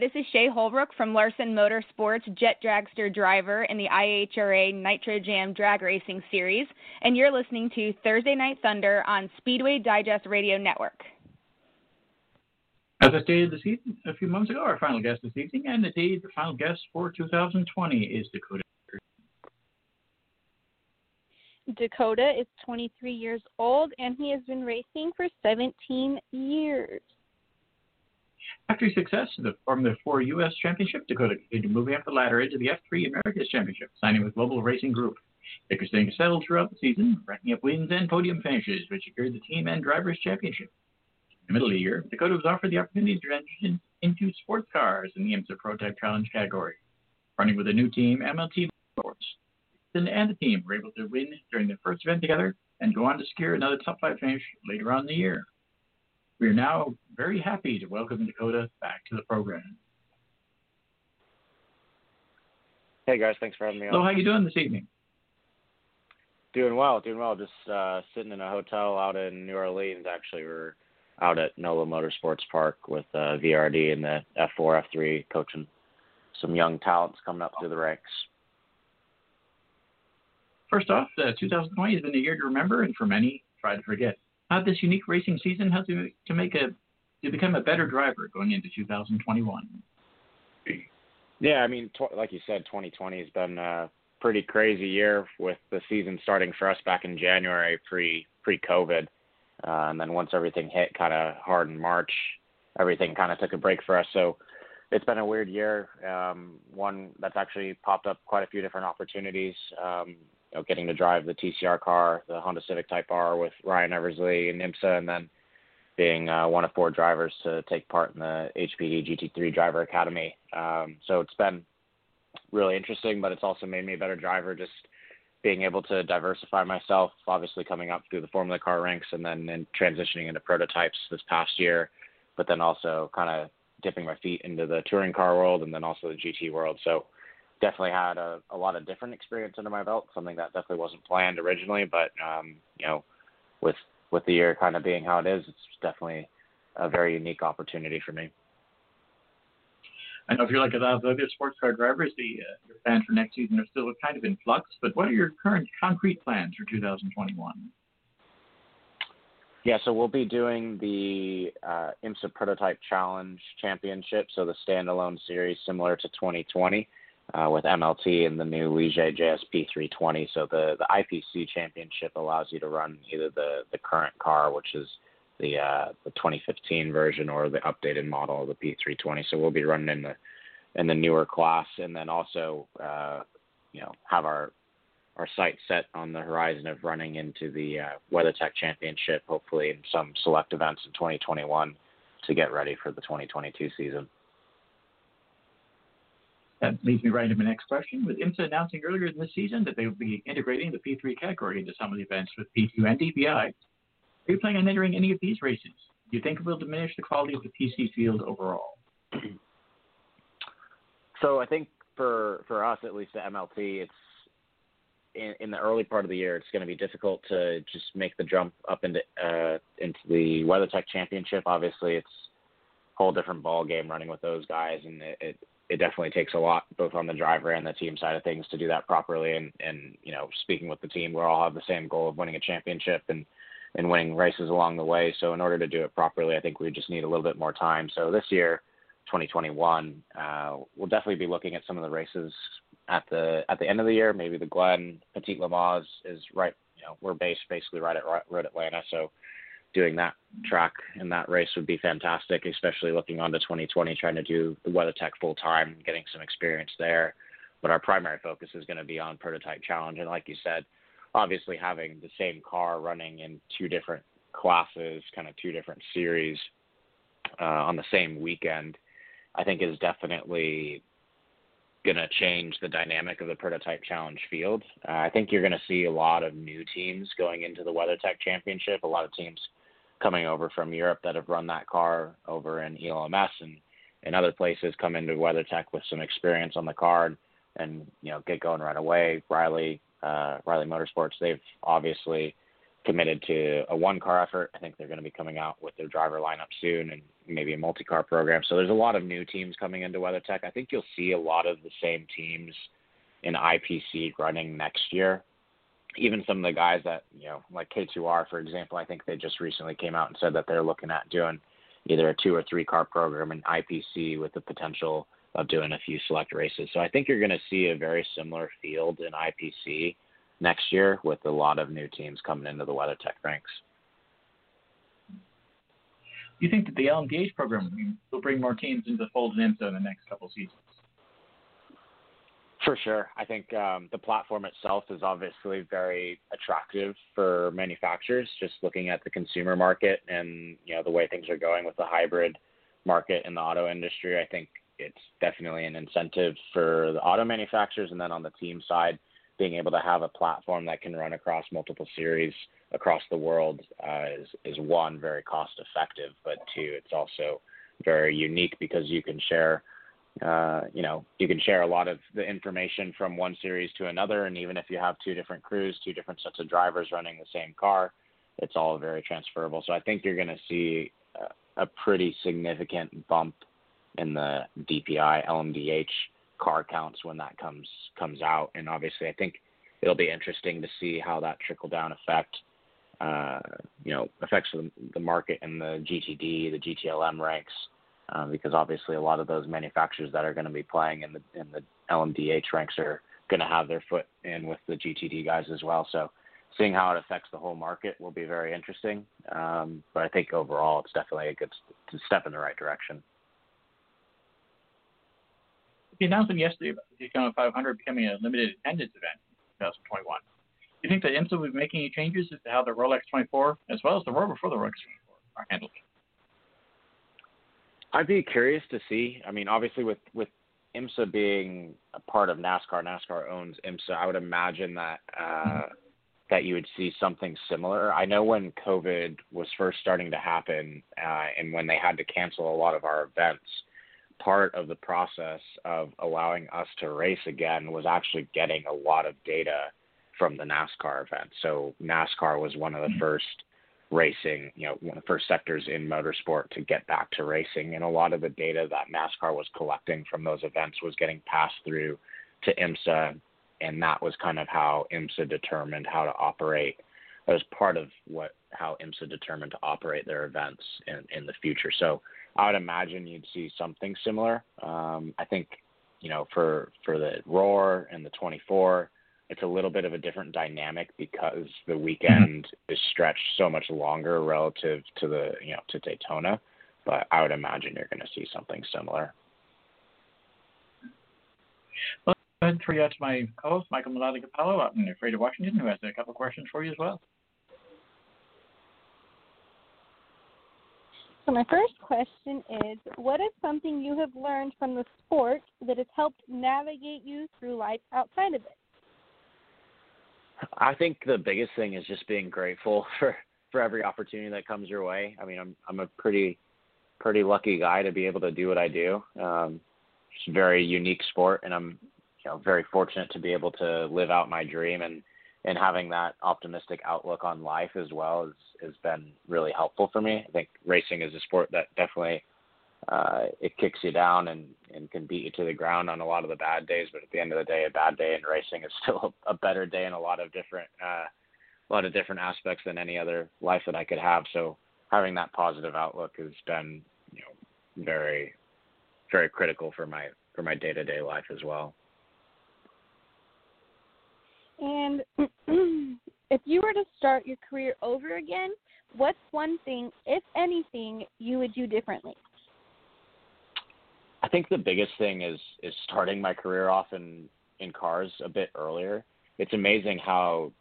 This is Shea Holbrook from Larsen Motorsports Jet Dragster Driver in the IHRA Nitro Jam Drag Racing Series, and you're listening to Thursday Night Thunder on Speedway Digest Radio Network. As I stated this evening, a few months ago, our final guest this evening, and indeed the final guest for 2020 is Dakota. Dakota is 23 years old and he has been racing for 17 years. After success from the four U.S. Championship, Dakota continued moving up the ladder into the F3 Americas Championship, signing with Global Racing Group. Baker staying settled throughout the season, racking up wins and podium finishes, which secured the team and drivers championship. In the middle of the year, Dakota was offered the opportunity to transition into sports cars in the IMSA Prototype Challenge category, running with a new team, MLT Sports. and the team were able to win during their first event together and go on to secure another top five finish later on in the year. We are now very happy to welcome Dakota back to the program. Hey guys, thanks for having me on. Hello, how are you doing this evening? Doing well, doing well. Just uh, sitting in a hotel out in New Orleans. Actually, we're out at NOLA Motorsports Park with uh, VRD and the F4, F3 coaching some young talents coming up through the ranks. First off, uh, 2020 has been a year to remember, and for many, try to forget. How this unique racing season helped you to make a to become a better driver going into 2021? Yeah, I mean, tw- like you said, 2020 has been a pretty crazy year with the season starting for us back in January pre pre COVID, uh, and then once everything hit kind of hard in March, everything kind of took a break for us. So it's been a weird year. Um, one that's actually popped up quite a few different opportunities. Um, know, getting to drive the TCR car, the Honda Civic Type R with Ryan Eversley and IMSA, and then being uh, one of four drivers to take part in the HPD GT3 Driver Academy. Um, so it's been really interesting, but it's also made me a better driver. Just being able to diversify myself, obviously coming up through the Formula Car ranks and then and transitioning into prototypes this past year, but then also kind of dipping my feet into the touring car world and then also the GT world. So definitely had a, a lot of different experience under my belt, something that definitely wasn't planned originally, but um, you know, with with the year kind of being how it is, it's definitely a very unique opportunity for me. I know if you're like a lot of other sports car drivers, the uh, your plans for next season are still kind of in flux. But what are your current concrete plans for 2021? Yeah, so we'll be doing the uh, IMSA Prototype Challenge Championship, so the standalone series similar to 2020 uh, with MLT and the new Ligier JSP 320. So the, the IPC Championship allows you to run either the, the current car, which is the uh, the 2015 version, or the updated model of the P320. So we'll be running in the in the newer class, and then also uh, you know have our our sights set on the horizon of running into the uh, WeatherTech Championship, hopefully in some select events in 2021 to get ready for the 2022 season. That leads me right into my next question. With IMSA announcing earlier in this season that they will be integrating the P3 category into some of the events with P2 and DPI, are you planning on entering any of these races? Do you think it will diminish the quality of the PC field overall? So I think for for us, at least at MLT, it's in, in the early part of the year, it's going to be difficult to just make the jump up into uh, into the WeatherTech Championship. Obviously, it's a whole different ball game running with those guys, and it, it it definitely takes a lot both on the driver and the team side of things to do that properly. And and you know, speaking with the team, we all have the same goal of winning a championship and and winning races along the way. So in order to do it properly, I think we just need a little bit more time. So this year 2021. Uh, we'll definitely be looking at some of the races at the at the end of the year. Maybe the Glen Petit Le Mans is right. You know, we're based basically right at Road Atlanta, so doing that track and that race would be fantastic. Especially looking on to 2020, trying to do the WeatherTech full time, getting some experience there. But our primary focus is going to be on prototype challenge, and like you said, obviously having the same car running in two different classes, kind of two different series uh, on the same weekend I think is definitely going to change the dynamic of the prototype challenge field. Uh, I think you're going to see a lot of new teams going into the WeatherTech Championship. A lot of teams coming over from Europe that have run that car over in ELMS and and other places come into WeatherTech with some experience on the car and, and you know get going right away. Riley uh, Riley Motorsports they've obviously committed to a one car effort. I think they're going to be coming out with their driver lineup soon and maybe a multi car program. So there's a lot of new teams coming into WeatherTech. I think you'll see a lot of the same teams in IPC running next year. Even some of the guys that, you know, like K2R, for example, I think they just recently came out and said that they're looking at doing either a two or three car program in IPC with the potential of doing a few select races. So I think you're going to see a very similar field in IPC next year with a lot of new teams coming into the WeatherTech ranks. You think that the LMDH program will bring more teams into the fold in IMSA in the next couple seasons? For sure. I think um, the platform itself is obviously very attractive for manufacturers. Just looking at the consumer market and you know the way things are going with the hybrid market in the auto industry, I think it's definitely an incentive for the auto manufacturers. And then on the team side, being able to have a platform that can run across multiple series across the world uh, is is one very cost effective, but two, it's also very unique because you can share uh, you know, you can share a lot of the information from one series to another, and even if you have two different crews, two different sets of drivers running the same car, it's all very transferable. So I think you're going to see a, a pretty significant bump in the DPI LMDH car counts when that comes comes out, and obviously I think it'll be interesting to see how that trickle down effect, uh, you know, affects the, the market and the GTD, the GTLM ranks um, because obviously a lot of those manufacturers that are going to be playing in the in the LMDH ranks are going to have their foot in with the GTD guys as well. So seeing how it affects the whole market will be very interesting. Um, but I think overall it's definitely a good step in the right direction. The announcement yesterday about the Daytona 500 becoming a limited attendance event in 2021. Do you think that IMSA will be making any changes as to how the Rolex 24 as well as the Roar for the Rolex 24 are handled? I'd be curious to see. I mean, obviously with with IMSA being a part of NASCAR, NASCAR owns IMSA. I would imagine that uh, that you would see something similar. I know when COVID was first starting to happen, uh, and when they had to cancel a lot of our events, part of the process of allowing us to race again was actually getting a lot of data from the NASCAR event. So NASCAR was one of the mm-hmm. first racing, you know, one of the first sectors in motorsport to get back to racing. And a lot of the data that NASCAR was collecting from those events was getting passed through to IMSA. And that was kind of how IMSA determined how to operate. That was part of what how IMSA determined to operate their events in, in the future. So I would imagine you'd see something similar. Um, I think, you know, for for the Roar and the 24, it's a little bit of a different dynamic because the weekend is stretched so much longer relative to the you know to Daytona. But I would imagine you're going to see something similar. Well, go ahead and throw you out to my co-host Mykkal Mulalley-Kapalo out in the Greater Washington, who has a couple of questions for you as well. So my first question is, what is something you have learned from the sport that has helped navigate you through life outside of it? I think the biggest thing is just being grateful [LAUGHS] for for every opportunity that comes your way. I mean, I'm I'm a pretty pretty lucky guy to be able to do what I do. Um, it's a very unique sport, and I'm you know very fortunate to be able to live out my dream and and having that optimistic outlook on life as well has has been really helpful for me. I think racing is a sport that definitely uh, it kicks you down and, and can beat you to the ground on a lot of the bad days. But at the end of the day, a bad day in racing is [LAUGHS] still a, better day in a lot of different uh, a lot of different aspects than any other life that I could have. So having that positive outlook has been you know very very critical for my for my day to day life as well. And [CLEARS THROAT] if you were to start your career over again, what's one thing, if anything, you would do differently? I think the biggest thing is is starting my career off in in cars a bit earlier. It's amazing how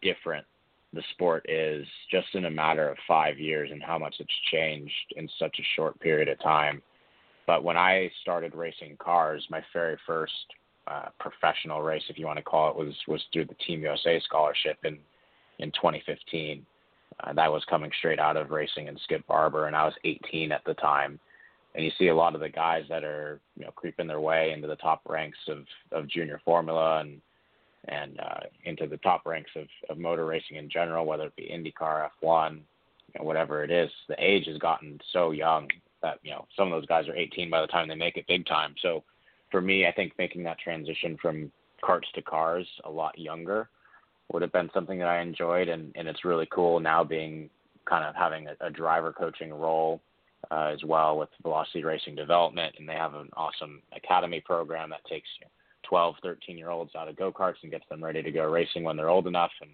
different the sport is just in a matter of five years and how much it's changed in such a short period of time. But when I started racing cars, my very first uh, professional race, if you want to call it, was was through the Team USA scholarship in in 2015. Uh, that was coming straight out of racing in Skip Barber, and I was 18 at the time and you see a lot of the guys that are you know creeping their way into the top ranks of of junior formula and and uh, into the top ranks of, of motor racing in general, whether it be IndyCar, F1, you know, whatever it is. The age has gotten so young that you know some of those guys are 18 by the time they make it big time. So for me, I think making that transition from karts to cars a lot younger would have been something that I enjoyed, and and it's really cool now being kind of having a, a driver coaching role uh, as well with Velocity Racing Development, and they have an awesome academy program that takes you know, 12, 13 year olds out of go karts and gets them ready to go racing when they're old enough. And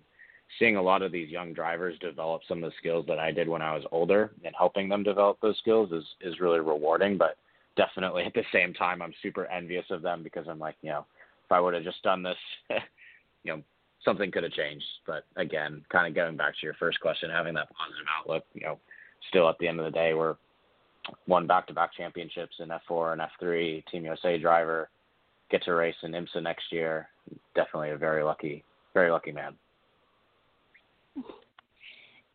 seeing a lot of these young drivers develop some of the skills that I did when I was older and helping them develop those skills is is really rewarding. But definitely at the same time, I'm super envious of them because I'm like, you know, if I would have just done this, [LAUGHS] you know, something could have changed. But again, kind of going back to your first question, having that positive outlook, you know, still at the end of the day, we're won back-to-back championships in F4 and F3, Team USA driver, get to race in IMSA next year. Definitely a very lucky, very lucky man.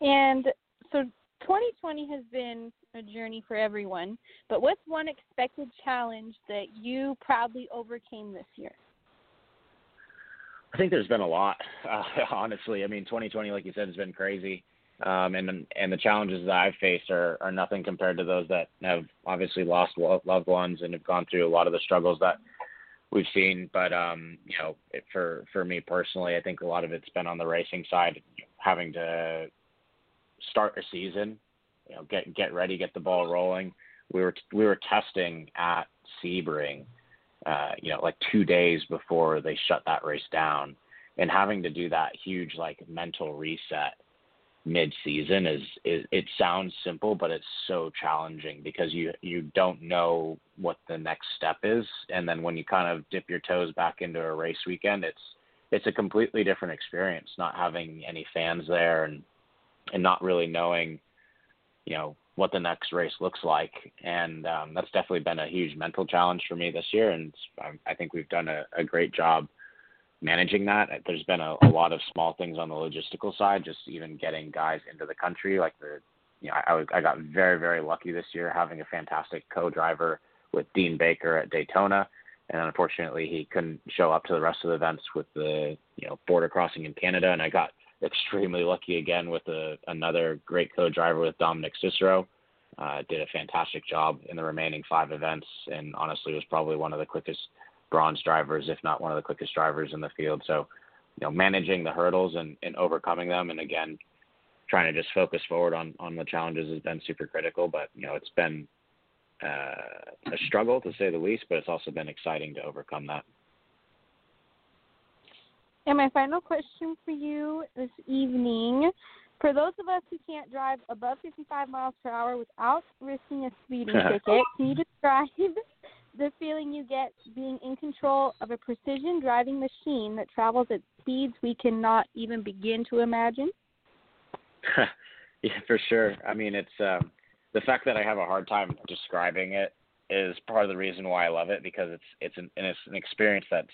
And so 2020 has been a journey for everyone, but what's one expected challenge that you proudly overcame this year? I think there's been a lot, uh, [LAUGHS] honestly. I mean, 2020, like you said, has been crazy, um, and and the challenges that I've faced are are nothing compared to those that have obviously lost loved ones and have gone through a lot of the struggles that we've seen. But um, you know, it, for for me personally, I think a lot of it's been on the racing side, having to start a season, you know, get get ready, get the ball rolling. We were we were testing at Sebring, uh, you know, like two days before they shut that race down, and having to do that huge like mental reset mid-season is, is it sounds simple but it's so challenging because you you don't know what the next step is and then when you kind of dip your toes back into a race weekend it's it's a completely different experience not having any fans there and and not really knowing, you know, what the next race looks like. And um, that's definitely been a huge mental challenge for me this year. And I think we've done a, a great job managing that. There's been a, a lot of small things on the logistical side, just even getting guys into the country. Like the, you know, I, was, I got very, very lucky this year having a fantastic co-driver with Dean Baker at Daytona. And unfortunately, he couldn't show up to the rest of the events with the, you know, border crossing in Canada. And I got extremely lucky again with a, another great co-driver with Dominic Cicero. Uh, did a fantastic job in the remaining five events, and honestly was probably one of the quickest bronze drivers, if not one of the quickest drivers in the field. So, you know, managing the hurdles and, and overcoming them, and again, trying to just focus forward on on the challenges has been super critical. But you know, it's been uh, a struggle to say the least, but it's also been exciting to overcome that. And my final question for you this evening for those of us who can't drive above 55 miles per hour without risking a speeding [LAUGHS] ticket, can you describe the feeling you get being in control of a precision driving machine that travels at speeds we cannot even begin to imagine? [LAUGHS] yeah, for sure. I mean, it's um, the fact that I have a hard time describing it is part of the reason why I love it because it's it's an and it's an experience that's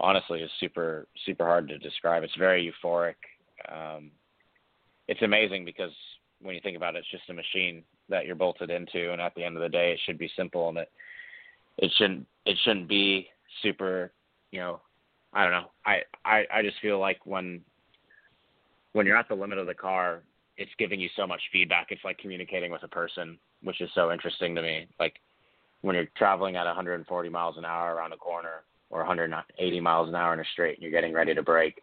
honestly is super super hard to describe. It's very euphoric. Um, it's amazing because when you think about it, it's just a machine that you're bolted into, and at the end of the day, it should be simple, and it it shouldn't it shouldn't be super. You know, I don't know. I I I just feel like when when you're at the limit of the car, it's giving you so much feedback. It's like communicating with a person, which is so interesting to me. Like when you're traveling at 140 miles an hour around a corner or 180 miles an hour in a straight and you're getting ready to brake,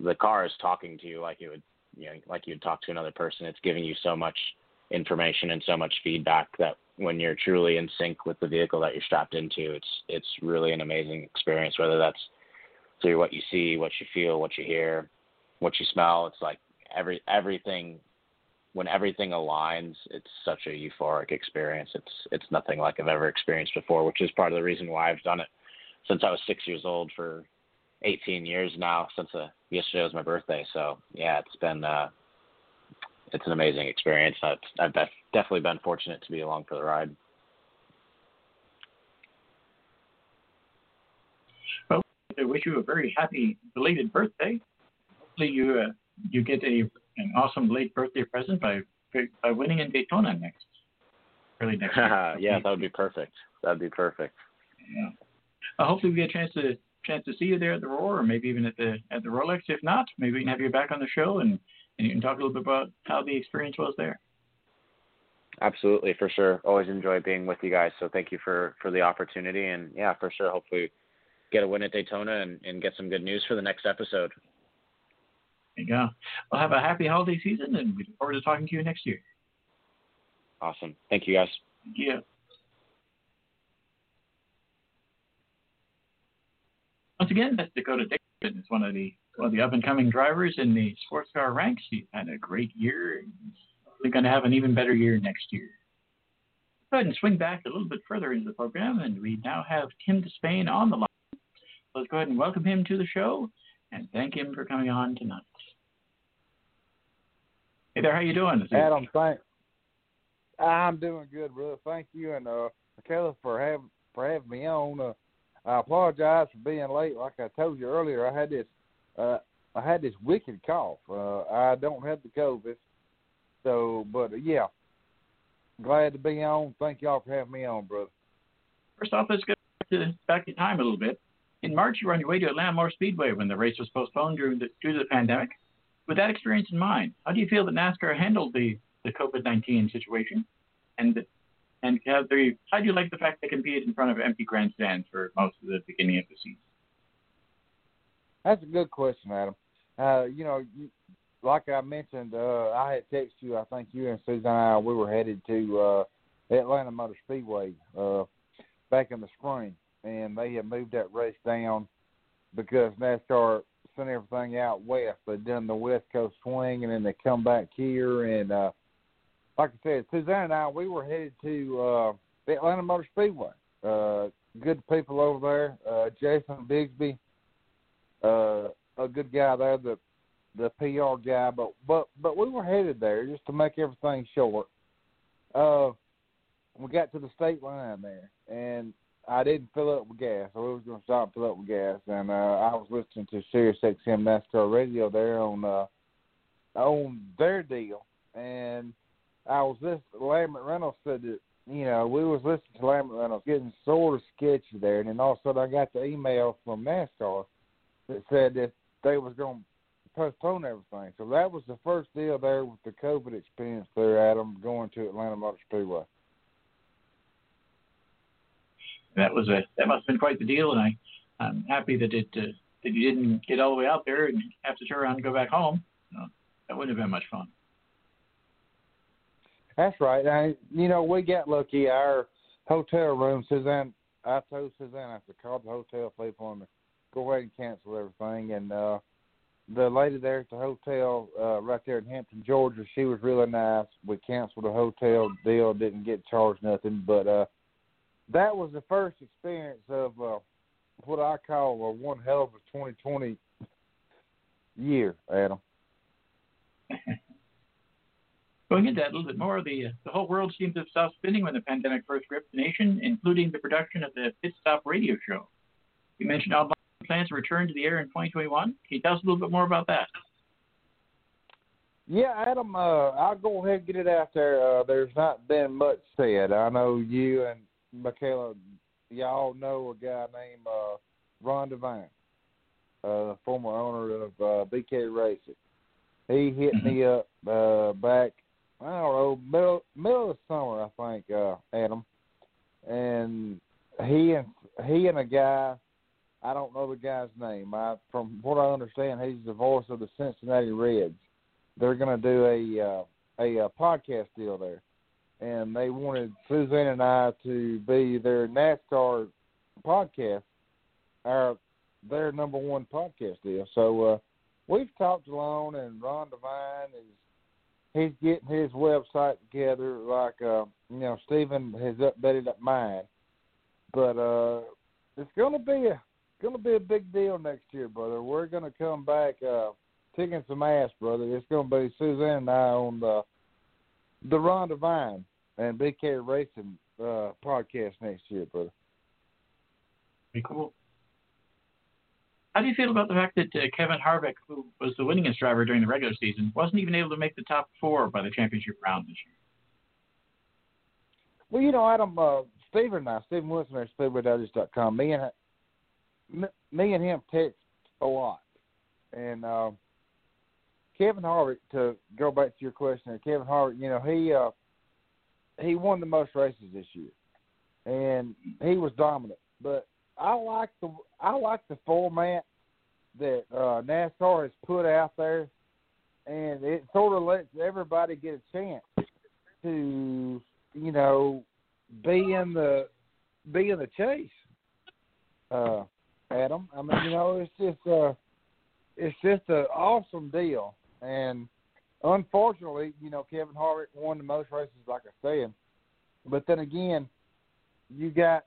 the car is talking to you like you would, you know, like you'd talk to another person. It's giving you so much information and so much feedback that when you're truly in sync with the vehicle that you're strapped into, it's it's really an amazing experience. Whether that's through what you see, what you feel, what you hear, what you smell, it's like every everything. When everything aligns, it's such a euphoric experience. It's it's nothing like I've ever experienced before, which is part of the reason why I've done it since I was six years old for 18 years now. Since uh, yesterday was my birthday, so yeah, it's been uh, it's an amazing experience. I've, I've def- definitely been fortunate to be along for the ride. Well, I wish you a very happy belated birthday. Hopefully, you uh, you get a an awesome late birthday present by by winning in Daytona next. Early next year. [LAUGHS] yeah, that would be perfect. That would be perfect. Yeah uh, hopefully we get a chance to chance to see you there at the Roar, or maybe even at the at the Rolex. If not, maybe we can have you back on the show and and you can talk a little bit about how the experience was there. Absolutely, for sure. Always enjoy being with you guys. So thank you for for the opportunity, and yeah, for sure. Hopefully, get a win at Daytona and, and get some good news for the next episode. There you go. Well, have a happy holiday season, and we look forward to talking to you next year. Awesome. Thank you, guys. Yeah. Once again, that's Dakota Dickerson. It's one of the one of the up and coming drivers in the sports car ranks. He's had a great year. He's going to have an even better year next year. Go ahead and swing back a little bit further into the program, and we now have Tim Disspain on the line. Let's go ahead and welcome him to the show and thank him for coming on tonight. Hey there, how you doing? Adam, thank. I'm doing good, brother. Thank you, and uh, Michaela for having for having me on. Uh, I apologize for being late. Like I told you earlier, I had this uh, I had this wicked cough. Uh, I don't have the COVID, so but uh, yeah, glad to be on. Thank y'all for having me on, brother. First off, let's go back to in time a little bit. In March, you were on your way to Atlanta Motor Speedway when the race was postponed due to, due to the pandemic. With that experience in mind, how do you feel that NASCAR handled the, the COVID 19 situation? And and how do you like the fact they competed in front of empty grandstands for most of the beginning of the season? That's a good question, Adam. Uh, you know, you, like I mentioned, uh, I had texted you. I think you and Susan and I we were headed to uh, Atlanta Motor Speedway uh, back in the spring, and they had moved that race down because NASCAR sent everything out west. They'd done the West Coast swing, and then they come back here. And uh, like I said, Suzanne and I, we were headed to uh, the Atlanta Motor Speedway. Uh, good people over there. Uh, Jason Bigsby, uh, a good guy there, the the PR guy. But but but we were headed there just to make everything short. Uh, we got to the state line there, and I didn't fill up with gas. We was going to stop and fill up with gas, and uh, I was listening to Sirius XM NASCAR radio there on uh, on their deal, and I was listening. Lambert Reynolds said that you know we was listening to Lambert Reynolds getting sort of sketchy there, and then all of a sudden I got the email from NASCAR that said that they was going to postpone everything. So that was the first deal there with the COVID experience there, Adam, going to Atlanta Motor Speedway that was a that must have been quite the deal, and I I'm happy that it uh, that you didn't get all the way out there and have to turn around and go back home. Uh, that wouldn't have been much fun. That's right. I, you know, we got lucky. Our hotel room, Suzanne. I told Suzanne I to call the hotel people and go ahead and cancel everything. And uh, the lady there at the hotel, uh, right there in Hampton, Georgia, she was really nice. We canceled the hotel deal, didn't get charged nothing, but uh, that was the first experience of uh, what I call a one hell of a 2020 year, Adam. [LAUGHS] Going into that a little bit more, the the whole world seems to stopped spinning when the pandemic first gripped the nation, including the production of the Pit Stop Radio Show. You mentioned all plans to return to the air in 2021. Can you tell us a little bit more about that? Yeah, Adam, uh, I'll go ahead and get it out there. Uh, there's not been much said. I know you and Michaela, y'all know a guy named uh, Ron Devine, uh, former owner of uh, BK Racing. He hit mm-hmm. me up uh, back, I don't know, middle middle of summer, I think, uh, Adam, and he and he and a guy, I don't know the guy's name. I, from what I understand, he's the voice of the Cincinnati Reds. They're going to do a uh, a, a podcast deal there and they wanted Suzanne and I to be their NASCAR podcast, our their number one podcast deal. So uh, we've talked along, and Ron Devine is he's getting his website together, like uh, you know Stephen has updated up mine. But uh, it's gonna be a gonna be a big deal next year, brother. We're gonna come back uh, kicking some ass, brother. It's gonna be Suzanne and I on the the Ron Devine and BK Racing uh, podcast next year, brother. Be cool. How do you feel about the fact that uh, Kevin Harvick, who was the winningest driver during the regular season, wasn't even able to make the top four by the championship round this year? Well, you know, Adam, uh, Steven and I, Steven Wilson at SpeedwayDigest.com, me and me and him text a lot, and uh, Kevin Harvick. To go back to your question, Kevin Harvick, you know, he uh, he won the most races this year, and he was dominant. But I like the I like the format that uh, NASCAR has put out there, and it sort of lets everybody get a chance to you know be in the be in the chase. Uh, Adam, I mean, you know, it's just uh, it's just an awesome deal. And unfortunately, you know, Kevin Harvick won the most races, like I said. But then again, you got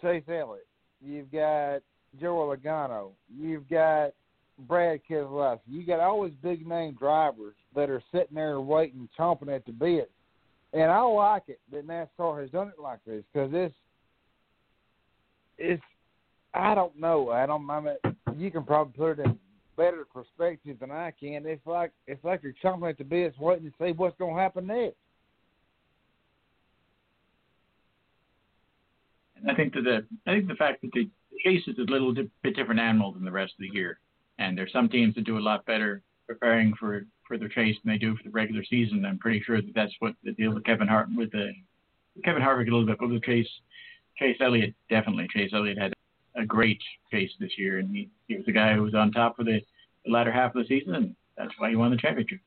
Chase Elliott, you've got Joe Logano, you've got Brad Keselowski, you got all these big name drivers that are sitting there waiting, chomping at the bit. And I like it that NASCAR has done it like this because it's it's I don't know, Adam. I mean, you can probably put it in better perspective than I can. It's like it's like you're chomping at the bit, waiting to see what's going to happen next. And I think that the I think the fact that the chase is a little di- bit different animal than the rest of the year, and there's some teams that do a lot better preparing for for their chase than they do for the regular season. I'm pretty sure that that's what the deal with Kevin Hart with the Kevin Harvick a little bit, but with Chase Chase Elliott definitely. Chase Elliott had a great chase this year, and he, he was the guy who was on top for the, the latter half of the season, and that's why he won the championship.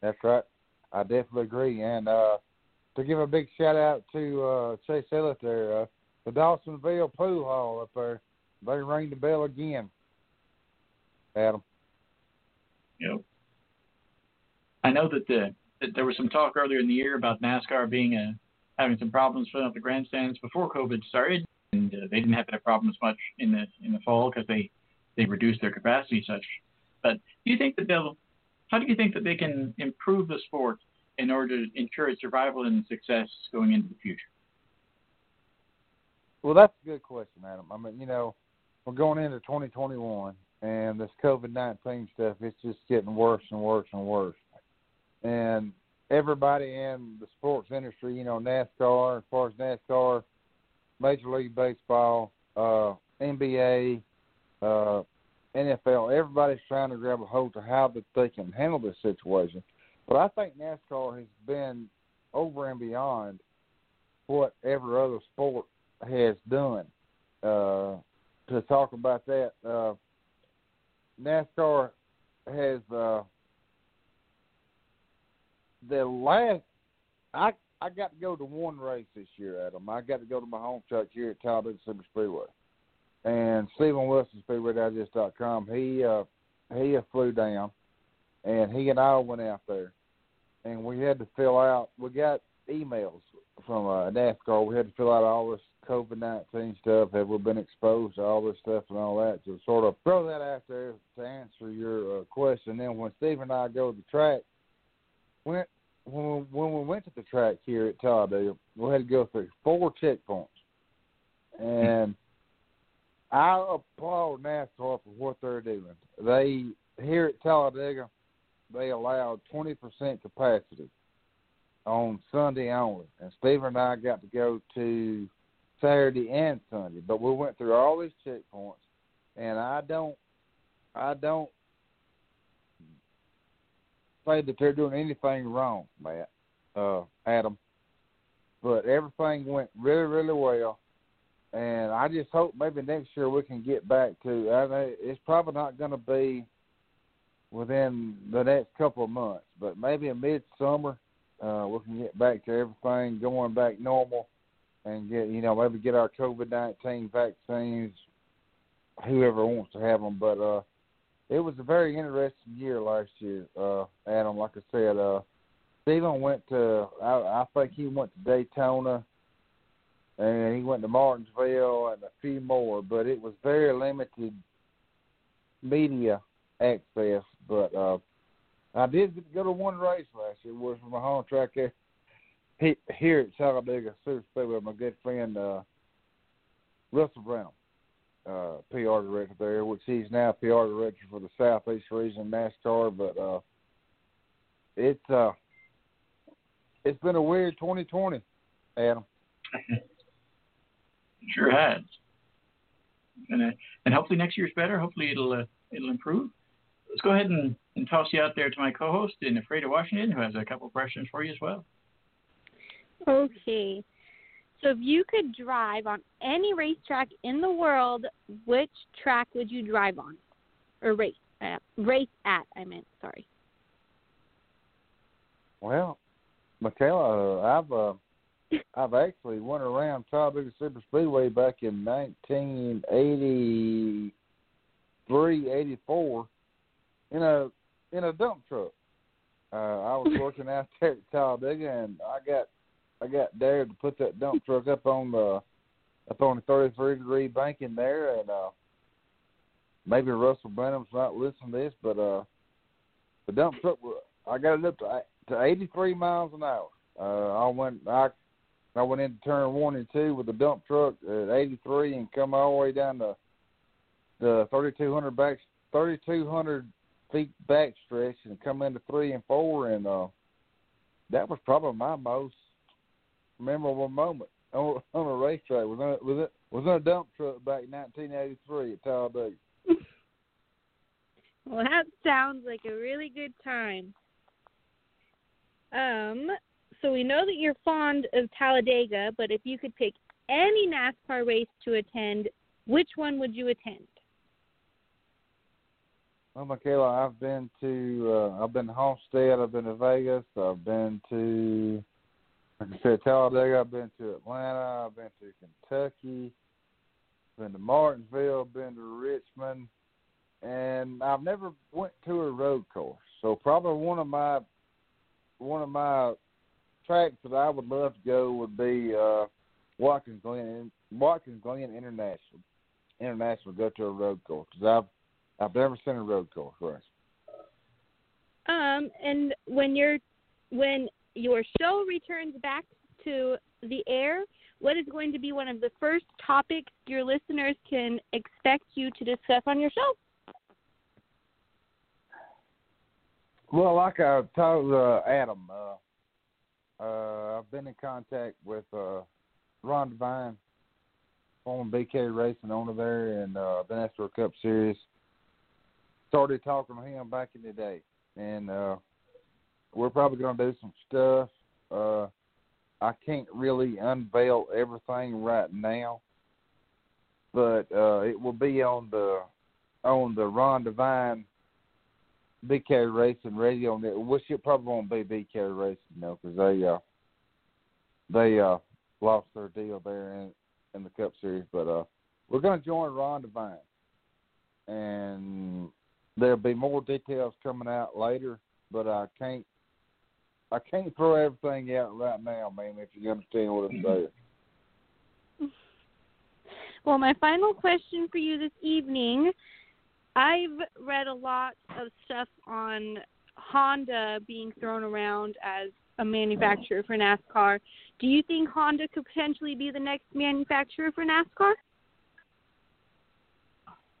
That's right. I definitely agree. And uh, to give a big shout out to uh, Chase Elliott there, uh, the Dawsonville Pool Hall up there, they rang the bell again. Adam. Know, I know that the that there was some talk earlier in the year about NASCAR being a having some problems filling up the grandstands before COVID started, and uh, they didn't have that problem as much in the in the fall because they they reduced their capacity such. But do you think that they'll? How do you think that they can improve the sport in order to ensure its survival and success going into the future? Well, that's a good question, Adam. I mean, you know, we're going into 2021, and this COVID 19 stuff, it's just getting worse and worse and worse. And everybody in the sports industry, you know, NASCAR, as far as NASCAR, Major League Baseball, uh, NBA, uh, NFL, everybody's trying to grab a hold to how that they can handle this situation. But I think NASCAR has been over and beyond what every other sport has done. Uh, to talk about that, uh, NASCAR has uh, the last. I I got to go to one race this year, Adam. I got to go to my home track here at Talladega Super Speedway, and Stephen Wilson SpeedwayDigest.com. He uh, he flew down, and he and I went out there, and we had to fill out. We got emails from uh, NASCAR. We had to fill out all this COVID nineteen stuff. Have we been exposed to all this stuff and all that? To sort of throw that out there to answer your uh, question. Then when Steve and I go to the track, went when we, when we went to the track here at Talladega, we had to go through four checkpoints, and I applaud NASCAR for what they're doing. They here at Talladega, they allowed twenty percent capacity on Sunday only, and Steve and I got to go to Saturday and Sunday, but we went through all these checkpoints, and I don't, I don't say that they're doing anything wrong, Matt, uh, Adam. But everything went really, really well, and I just hope maybe next year we can get back to. I know it's probably not going to be within the next couple of months, but maybe in midsummer uh, we can get back to everything going back normal, and get you know maybe get our COVID nineteen vaccines. Whoever wants to have them, but uh, it was a very interesting year last year, uh, Adam. Like I said, uh, Stephen went to, I, I think he went to Daytona, and he went to Martinsville and a few more, but it was very limited media access. But uh, I did get to go to one race last year. Was from my home track there, here at Talladega Super Speedway with my good friend uh, Russell Branham uh, PR director there, which he's now PR director for the Southeast region NASCAR. But uh, it's uh, it's been a weird 2020, Adam. [LAUGHS] sure has. And, uh, and hopefully next year's better. Hopefully it'll uh, it'll improve. Let's go ahead and, and toss you out there to my co-host in Afraid of Washington, who has a couple of questions for you as well. Okay. So if you could drive on any racetrack in the world, which track would you drive on, or race at? Race at, I meant. Sorry. Well, Michaela, uh, I've uh, [LAUGHS] I've actually went around Talladega Super Speedway back in 1980. three eighty four in a in a dump truck. Uh, I was [LAUGHS] working out there at Talladega, and I got I got dared to put that dump truck up on the up on the thirty three degree bank in there, and uh, maybe Russell Branham's not listening to this, but uh, the dump truck I got it up to to eighty three miles an hour. Uh, I went I I went into turn one and two with the dump truck at eighty three and come all the way down to the thirty two hundred back thirty two hundred feet back stretch and come into three and four and uh that was probably my most memorable moment [LAUGHS] on, on a racetrack. Was in a, was it was in a dump truck back in 1983 at Talladega. [LAUGHS] Well, that sounds like a really good time. Um, so we know that you're fond of Talladega, but if you could pick any NASCAR race to attend, which one would you attend? Well, Michaela, I've been to uh, I've been to Homestead, I've been to Vegas, I've been to like I said, Talladega, I've been to Atlanta, I've been to Kentucky, been to Martinsville, been to Richmond, and I've never went to a road course. So probably one of my one of my tracks that I would love to go would be uh Watkins Glen Watkins Glen International. International go to a road course because I've I've never seen a road course. Um, and when you're when your show returns back to the air, what is going to be one of the first topics your listeners can expect you to discuss on your show? Well, like I told uh, Adam, uh, uh, I've been in contact with uh, Ron Devine, former BK Racing owner there, and uh, the NASCAR Cup Series. Started talking to him back in the day, and uh, we're probably going to do some stuff. Uh, I can't really unveil everything right now, but uh, it will be on the on the Ron Devine BK Racing Radio Network, which it probably won't be BK Racing, know, because they uh they uh lost their deal there in in the Cup Series. But uh we're going to join Ron Devine, and there'll be more details coming out later. But I can't I can't throw everything out right now, man. If you understand what I'm saying. Well, my final question for you this evening I've read a lot of stuff on Honda being thrown around as a manufacturer for NASCAR. Do you think Honda could potentially be the next manufacturer for NASCAR?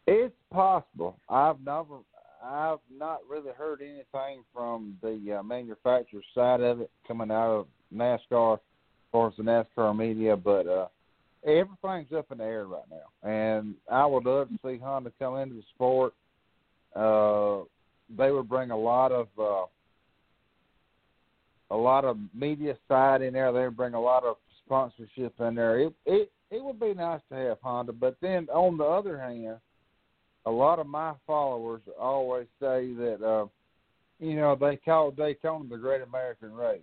It's possible. I've never, I've not really heard anything from the uh, manufacturer side of it coming out of NASCAR, as far as the NASCAR media, but uh, everything's up in the air right now, and I would love to see Honda come into the sport. Uh, they would bring a lot of uh, a lot of media side in there. They would bring a lot of sponsorship in there. It it it would be nice to have Honda, but then on the other hand, a lot of my followers always say that uh, you know they call Daytona the Great American Race.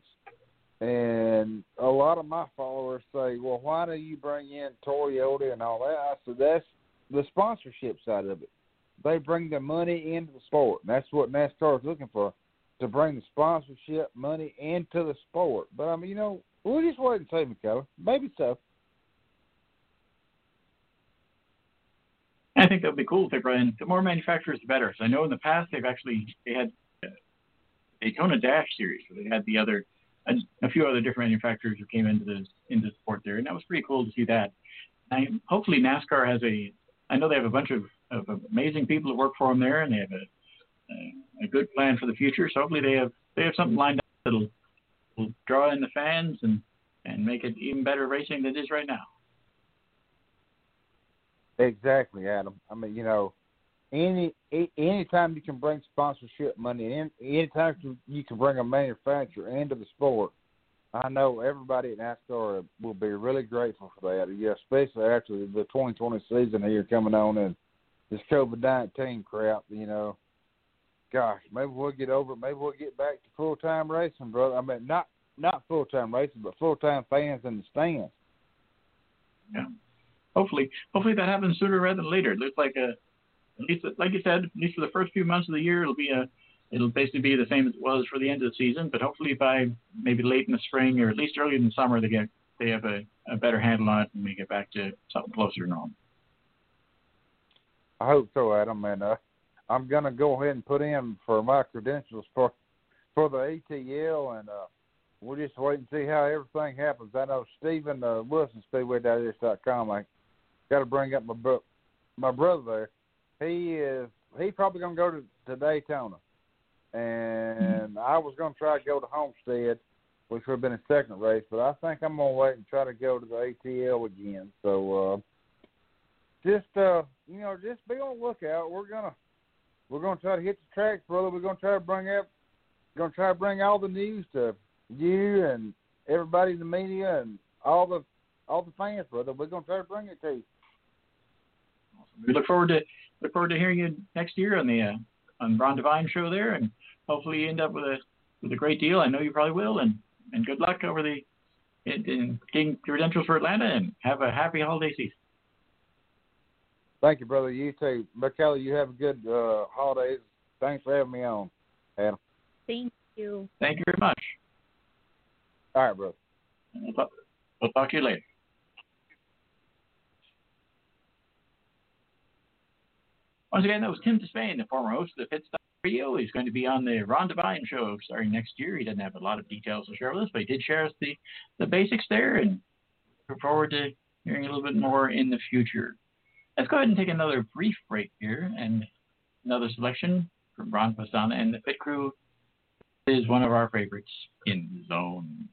And a lot of my followers say, "Well, why do you bring in Toyota and all that?" I said, "That's the sponsorship side of it. They bring the money into the sport. And that's what NASCAR is looking for, to bring the sponsorship money into the sport. But I mean, you know, we'll just wait and see, McKellar. Maybe so. I think that would be cool if they brought in the more manufacturers, the better. So I know in the past they've actually they had Daytona Dash Series, where they had the other a, a few other different manufacturers who came into the into the sport there, and that was pretty cool to see that. I, hopefully, NASCAR has a. I know they have a bunch of, of amazing people who work for them there, and they have a, a, a good plan for the future. So hopefully, they have they have something lined up that'll will draw in the fans and and make it even better racing than it is right now. Exactly, Adam. I mean, you know, any anytime you can bring sponsorship money in, anytime you can bring a manufacturer into the sport, I know everybody at NASCAR will be really grateful for that. Yeah, especially after the 2020 season here coming on and this COVID 19 crap. You know, gosh, maybe we'll get over it. Maybe we'll get back to full time racing, brother. I mean, not not full time racing, but full time fans in the stands. Yeah, hopefully, hopefully that happens sooner rather than later. It looks like a at least, like you said, at least for the first few months of the year, it'll be a, it'll basically be the same as it was for the end of the season. But hopefully by maybe late in the spring or at least early in the summer, they get they have a, a better handle on it and we get back to something closer to normal. I hope so, Adam. And uh, I'm gonna go ahead and put in for my credentials for for the ATL, and uh, we'll just wait and see how everything happens. I know Stephen uh, Wilson SpeedwayDigest.com. I got to bring up my bro- my brother there. He is he probably gonna go to, to Daytona, and I was gonna try to go to Homestead, which would have been a second race, but I think I'm gonna wait and try to go to the ATL again. So. uh just uh you know just be on the lookout we're gonna we're gonna try to hit the tracks brother we're gonna try to bring up gonna try to bring all the news to you and everybody in the media and all the all the fans brother we're gonna try to bring it to you We look forward to look forward to hearing you next year on the uh, on Ron Devine show there, and hopefully you end up with a with a great deal. I know you probably will, and and good luck over the in, in getting credentials for Atlanta, and have a happy holiday season. thank you brother you too but kelly you have a good uh holidays thanks for having me on adam Thank you. Thank you very much. all right brother We'll talk, we'll talk to you later. Once again, that was Tim Disspain, the former host of the Pit Stop Radio. He's going to be on the Ron Devine show starting next year. He doesn't have a lot of details to share with us, but he did share us the, the basics there, and look forward to hearing a little bit more in the future. Let's go ahead and take another brief break here, and another selection from Ron Pastana and the Pit Crew is one of our favorites, In the Zone.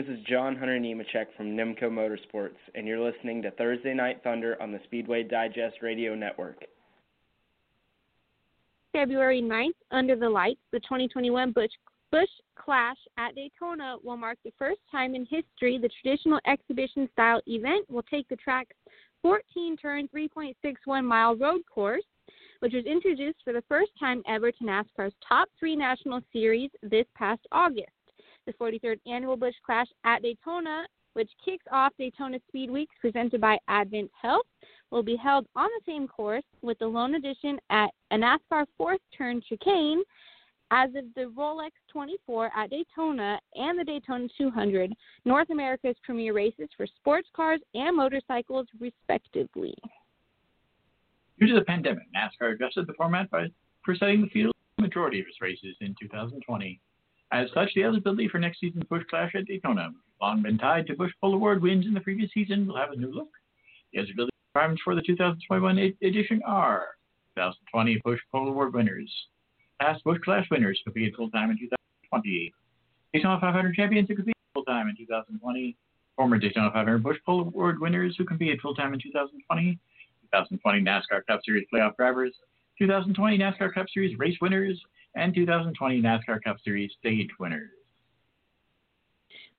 This is John Hunter Nemechek from NEMCO Motorsports, and you're listening to Thursday Night Thunder on the Speedway Digest Radio Network. February 9th, Under the Lights, the 2021 Busch, Busch Clash at Daytona will mark the first time in history the traditional exhibition style event will take the track's 14 turn, 3.61 mile road course, which was introduced for the first time ever to NASCAR's top three national series this past August. The 43rd annual Busch Clash at Daytona, which kicks off Daytona Speed Weeks presented by Advent Health, will be held on the same course with the lone addition at a NASCAR fourth turn chicane as of the Rolex 24 at Daytona and the Daytona 200, North America's premier races for sports cars and motorcycles, respectively. Due to the pandemic, NASCAR adjusted the format by for setting the field majority of its races in 2020. As such, the eligibility for next season's Busch Clash at Daytona, long been tied to Busch Pole Award wins in the previous season, will have a new look. The eligibility requirements for the 2021 edition are 2020 Busch Pole Award winners, past Busch Clash winners who competed full time in 2020, Daytona 500 champions who competed full time in 2020, former Daytona 500 Busch Pole Award winners who competed full time in 2020, 2020 NASCAR Cup Series playoff drivers, 2020 NASCAR Cup Series race winners, and 2020 NASCAR Cup Series stage winners.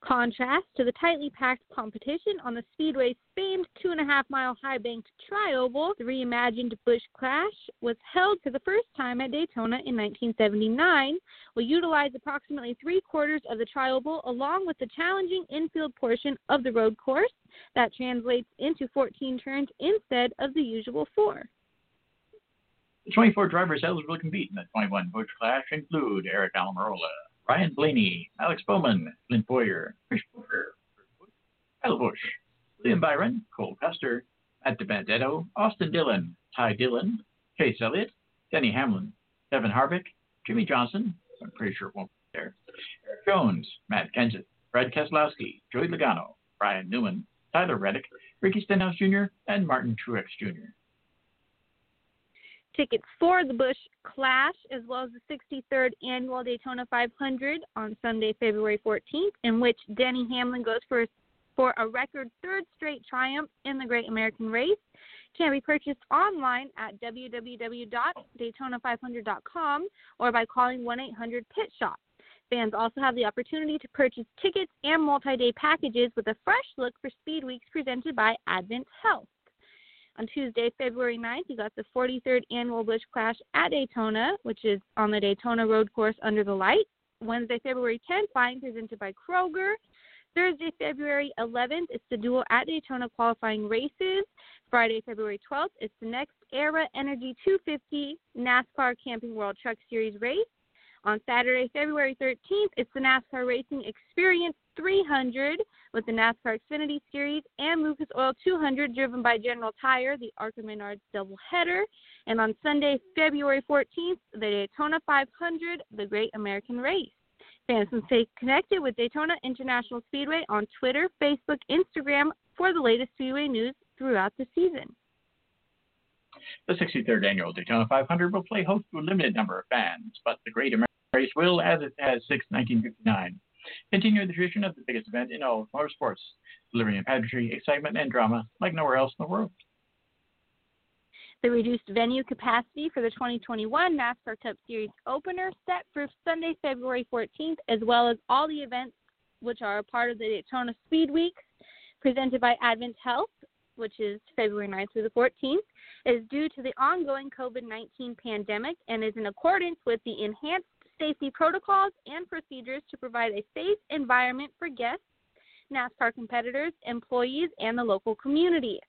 Contrast to the tightly packed competition on the Speedway's famed two and a half mile high banked trioval, the reimagined Busch Clash was held for the first time at Daytona in 1979. Will utilize approximately three quarters of the trioval along with the challenging infield portion of the road course that translates into 14 turns instead of the usual four. The 24 drivers eligible to compete in the 21 Busch Clash include Aric Almirola, Ryan Blaney, Alex Bowman, Clint Bowyer, Chris Buescher, Kyle Busch, William Byron, Cole Custer, Matt DiBenedetto, Austin Dillon, Ty Dillon, Chase Elliott, Denny Hamlin, Kevin Harvick, Jimmie Johnson, I'm pretty sure it won't be there, Erik Jones, Matt Kenseth, Brad Keselowski, Joey Logano, Ryan Newman, Tyler Reddick, Ricky Stenhouse Jr., and Martin Truex Jr. Tickets for the Busch Clash, as well as the 63rd annual Daytona 500 on Sunday, February 14th, in which Denny Hamlin goes for for a record third straight triumph in the Great American Race, can be purchased online at www.daytona500.com or by calling 1-800-PIT-SHOP. Fans also have the opportunity to purchase tickets and multi-day packages with a fresh look for Speed Weeks presented by Advent Health. On Tuesday, February 9th, you got the 43rd annual Busch Clash at Daytona, which is on the Daytona Road Course under the light. Wednesday, February 10th, flying presented by Kroger. Thursday, February 11th, it's the Dual at Daytona qualifying races. Friday, February 12th, it's the next Era Energy 250 NASCAR Camping World Truck Series race. On Saturday, February 13th, it's the NASCAR Racing Experience 300 with the NASCAR Xfinity Series and Lucas Oil 200 driven by General Tire, the ARCA Menards doubleheader. And on Sunday, February 14th, the Daytona 500, the Great American Race. Fans can stay connected with Daytona International Speedway on Twitter, Facebook, Instagram for the latest Speedway news throughout the season. The 63rd annual Daytona 500 will play host to a limited number of fans, but the Great American Race will, as it has since 1959, continue the tradition of the biggest event in all of motorsports, delivering pageantry, excitement, and drama like nowhere else in the world. The reduced venue capacity for the 2021 NASCAR Cup Series opener set for Sunday, February 14th, as well as all the events which are a part of the Daytona Speed Week presented by Advent Health, which is February 9th through the 14th, is due to the ongoing COVID 19 pandemic and is in accordance with the enhanced safety protocols and procedures to provide a safe environment for guests, NASCAR competitors, employees, and the local community.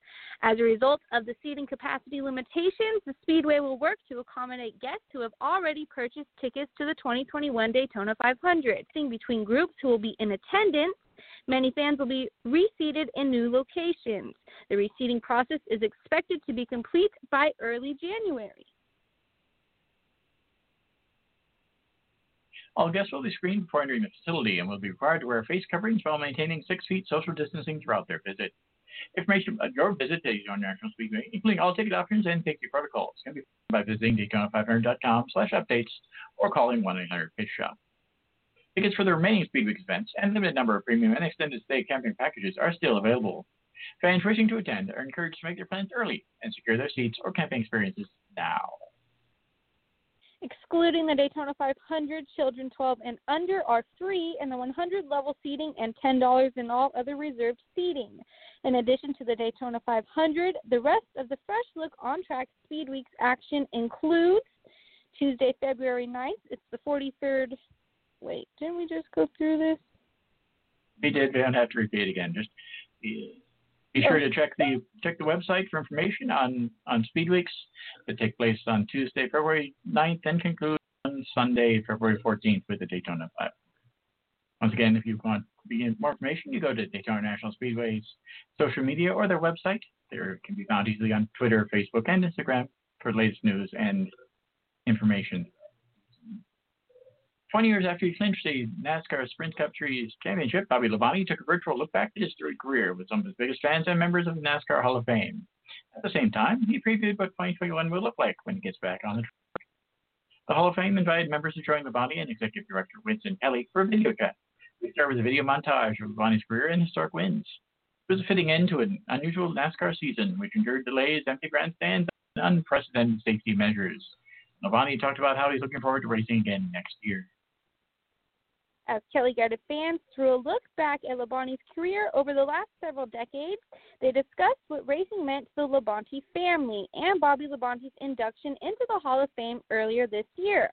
As a result of the seating capacity limitations, the Speedway will work to accommodate guests who have already purchased tickets to the 2021 Daytona 500. Between groups who will be in attendance, many fans will be reseated in new locations. The reseating process is expected to be complete by early January. All guests will be screened before entering the facility and will be required to wear face coverings while maintaining six feet social distancing throughout their visit. Information about your visit to Daytona National Speedway, including all ticket options and safety protocols, can be found by visiting Daytona500.com slash updates or calling 1-800-PIT-SHOP. Tickets for the remaining Speedweek events and limited number of premium and extended stay camping packages are still available. Fans wishing to attend are encouraged to make their plans early and secure their seats or camping experiences now. Excluding the Daytona 500, children 12 and under are free in the 100 level seating and $10 in all other reserved seating. In addition to the Daytona 500, the rest of the Fresh Look on Track Speed Weeks action includes Tuesday, February 9th. It's the 43rd. Wait, didn't we just go through this? We did. We don't have to repeat again. Just be, sure to check the check the website for information on on speed weeks that take place on Tuesday, February 9th, and conclude on Sunday, February 14th, with the Daytona 5. Once again, if you want more information, you go to Daytona National Speedway's social media or their website. There can be found easily on Twitter, Facebook, and Instagram for the latest news and information. 20 years after he clinched the NASCAR Sprint Cup Series championship, Bobby Labonte took a virtual look back at his storied career with some of his biggest fans and members of the NASCAR Hall of Fame. At the same time, he previewed what 2021 will look like when he gets back on the track. The Hall of Fame invited members to join Labonte and Executive Director Winston Kelley for a video chat. We start with a video montage of Labonte's career and historic wins. It was a fitting end to an unusual NASCAR season, which endured delays, empty grandstands, and unprecedented safety measures. Labonte talked about how he's looking forward to racing again next year as Kelley guided fans through a look back at Labonte's career over the last several decades. They discussed what racing meant to the Labonte family and Bobby Labonte's induction into the Hall of Fame earlier this year.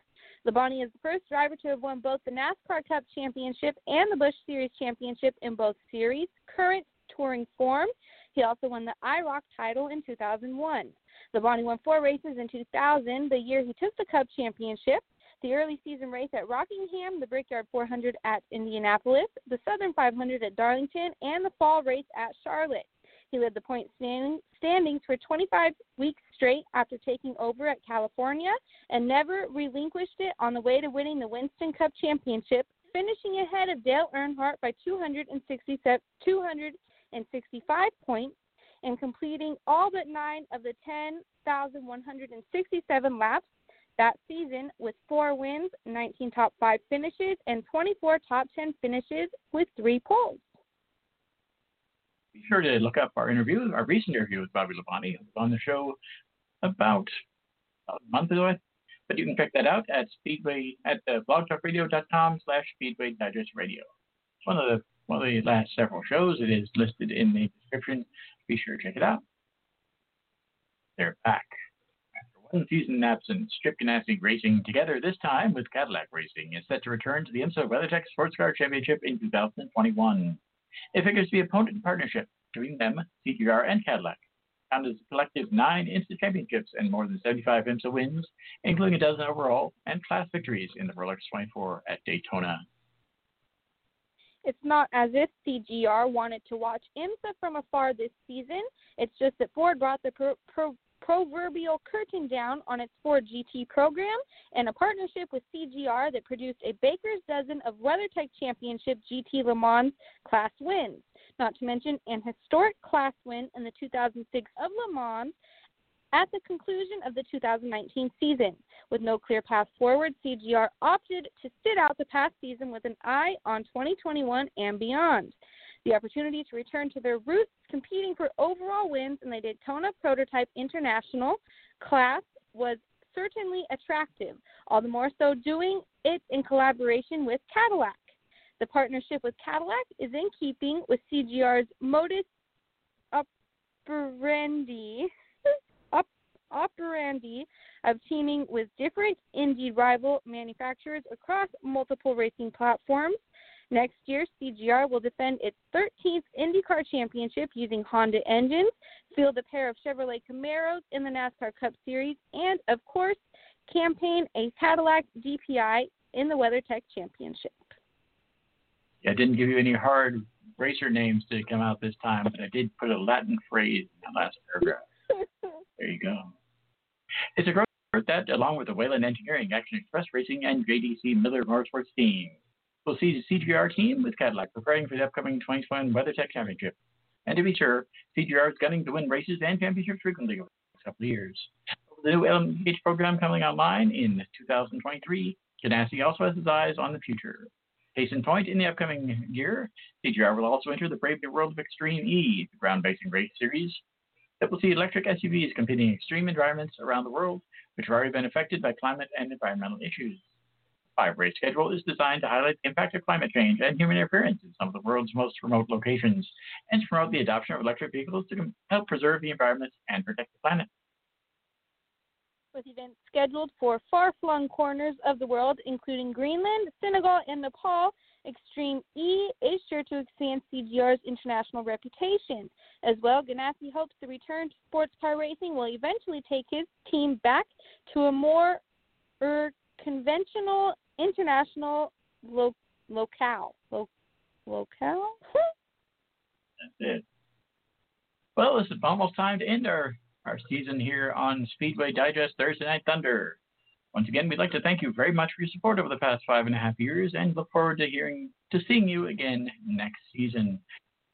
Labonte is the first driver to have won both the NASCAR Cup Championship and the Busch Series Championship in both series, current touring form. He also won the IROC title in 2001. Labonte won four races in 2000, the year he took the Cup Championship the early season race at Rockingham, the Brickyard 400 at Indianapolis, the Southern 500 at Darlington, and the fall race at Charlotte. He led the point standings for 25 weeks straight after taking over at California and never relinquished it on the way to winning the Winston Cup Championship, finishing ahead of Dale Earnhardt by 265 points and completing all but nine of the 10,167 laps that season with four wins, 19 top five finishes, and 24 top 10 finishes with three poles. Be sure to look up our interview, our recent interview with Bobby Labonte on the show about a month ago. But you can check that out at Speedway at uh, blogtalkradio.com slash Speedway Digest Radio. It's one of the one of the last several shows. It is listed in the description. Be sure to check it out. They're back season absence, Chip Ganassi Racing, together this time with Cadillac Racing, is set to return to the IMSA WeatherTech Sports Car Championship in 2021. It figures to be a potent partnership between them, CGR, and Cadillac. Found as a collective nine IMSA championships and more than 75 IMSA wins, including a dozen overall and class victories in the Rolex 24 at Daytona. It's not as if CGR wanted to watch IMSA from afar this season. It's just that Ford brought the pro- pro- proverbial curtain down on its Ford GT program and a partnership with CGR that produced a baker's dozen of WeatherTech Championship GT Le Mans class wins, not to mention an historic class win in the 2006 of Le Mans at the conclusion of the 2019 season. With no clear path forward, CGR opted to sit out the past season with an eye on 2021 and beyond. The opportunity to return to their roots, competing for overall wins in the Daytona Prototype International class, was certainly attractive, all the more so doing it in collaboration with Cadillac. The partnership with Cadillac is in keeping with CGR's modus operandi, [LAUGHS] operandi of teaming with different indie rival manufacturers across multiple racing platforms Next year, CGR will defend its 13th IndyCar championship using Honda engines, field a pair of Chevrolet Camaros in the NASCAR Cup Series, and, of course, campaign a Cadillac DPI in the WeatherTech Championship. I didn't give you any hard racer names to come out this time, but I did put a Latin phrase in the last paragraph. [LAUGHS] there you go. It's a growth that, along with the Whelen Engineering, Action Express Racing, and JDC Miller Motorsports team, We'll see the CGR team with Cadillac preparing for the upcoming 2021 WeatherTech Championship. And to be sure, CGR is gunning to win races and championships frequently over the next couple of years. The new LMH program coming online in 2023, Ganassi also has his eyes on the future. Case in point, in the upcoming year, CGR will also enter the Brave New World of Extreme E, the ground racing race series that will see electric SUVs competing in extreme environments around the world, which have already been affected by climate and environmental issues. The five race schedule is designed to highlight the impact of climate change and human interference in some of the world's most remote locations, and to promote the adoption of electric vehicles to help preserve the environment and protect the planet with events scheduled for far flung corners of the world, including Greenland, Senegal, and Nepal. Extreme E is sure to expand CGR's international reputation. As well, Ganassi hopes the return to sports car racing will eventually take his team back to a more er, conventional international lo- locale. Lo- locale? That's it. Well, it's almost time to end our our season here on Speedway Digest Thursday Night Thunder. Once again, we'd like to thank you very much for your support over the past five and a half years and look forward to hearing to seeing you again next season.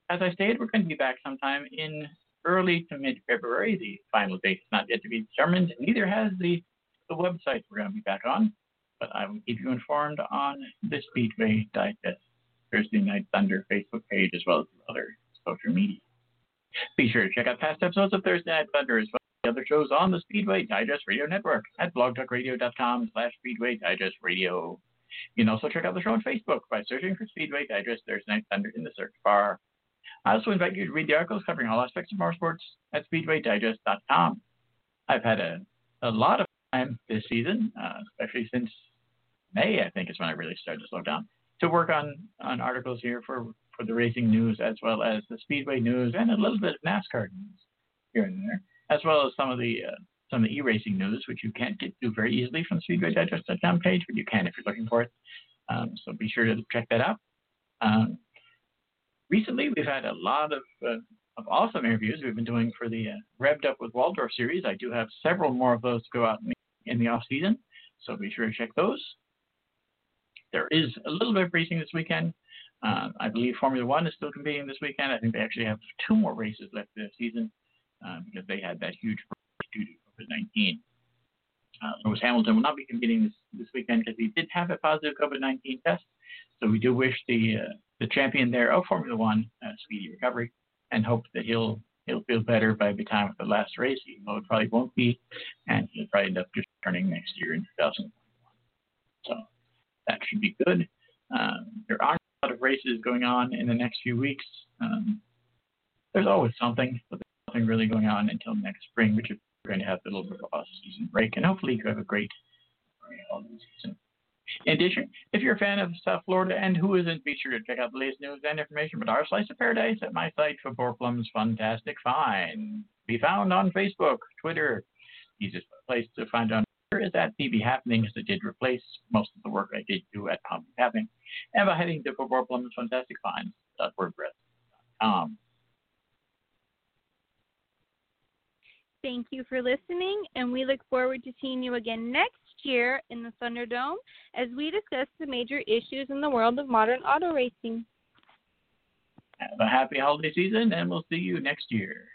As I stated, we're going to be back sometime in early to mid February. The final date is not yet to be determined, neither has the, the website we're going to be back on, but I will keep you informed on the Speedway Digest Thursday Night Thunder Facebook page as well as other social media. Be sure to check out past episodes of Thursday Night Thunder as well as the other shows on the Speedway Digest Radio Network at blogtalkradio.com slash Speedway Digest Radio. You can also check out the show on Facebook by searching for Speedway Digest Thursday Night Thunder in the search bar. I also invite you to read the articles covering all aspects of motorsports at speedwaydigest.com. I've had a, a lot of time this season, uh, especially since May, I think is when I really started to slow down, to work on, on articles here for for the racing news as well as the speedway news and a little bit of NASCAR news here and there, as well as some of the uh, some of the e-racing news, which you can't get to very easily from the SpeedwayDigest.com page, but you can if you're looking for it. Um, so be sure to check that out. Um, recently, we've had a lot of, uh, of awesome interviews we've been doing for the uh, Revved Up with Waldorf series. I do have several more of those to go out the, in the off season, so be sure to check those. There is a little bit of racing this weekend. Uh, I believe Formula One is still competing this weekend. I think they actually have two more races left this season uh, because they had that huge break due to COVID 19. Uh, Lewis Hamilton will not be competing this, this weekend because he did have a positive COVID 19 test. So we do wish the uh, the champion there of Formula One a speedy recovery and hope that he'll he'll feel better by the time of the last race, even though it probably won't be, and he'll probably end up just returning next year in 2021. So that should be good. Um, there aren't a lot of races going on in the next few weeks. Um, there's always something, but there's nothing really going on until next spring, which is going to have a little bit of a season break, and hopefully you have a great season. In addition, if you're a fan of South Florida and who isn't, be sure to check out the latest news and information about our slice of paradise at my site for Plum's Fantastic Find. Be found on Facebook, Twitter. Easiest place to find on is at PB Happenings that did replace most of the work I did do at PB Happening, and by heading to Football Plum's Fantastic Finds.wordpress.com. Thank you for listening, and we look forward to seeing you again next year in the Thunderdome as we discuss the major issues in the world of modern auto racing. Have a happy holiday season, and we'll see you next year.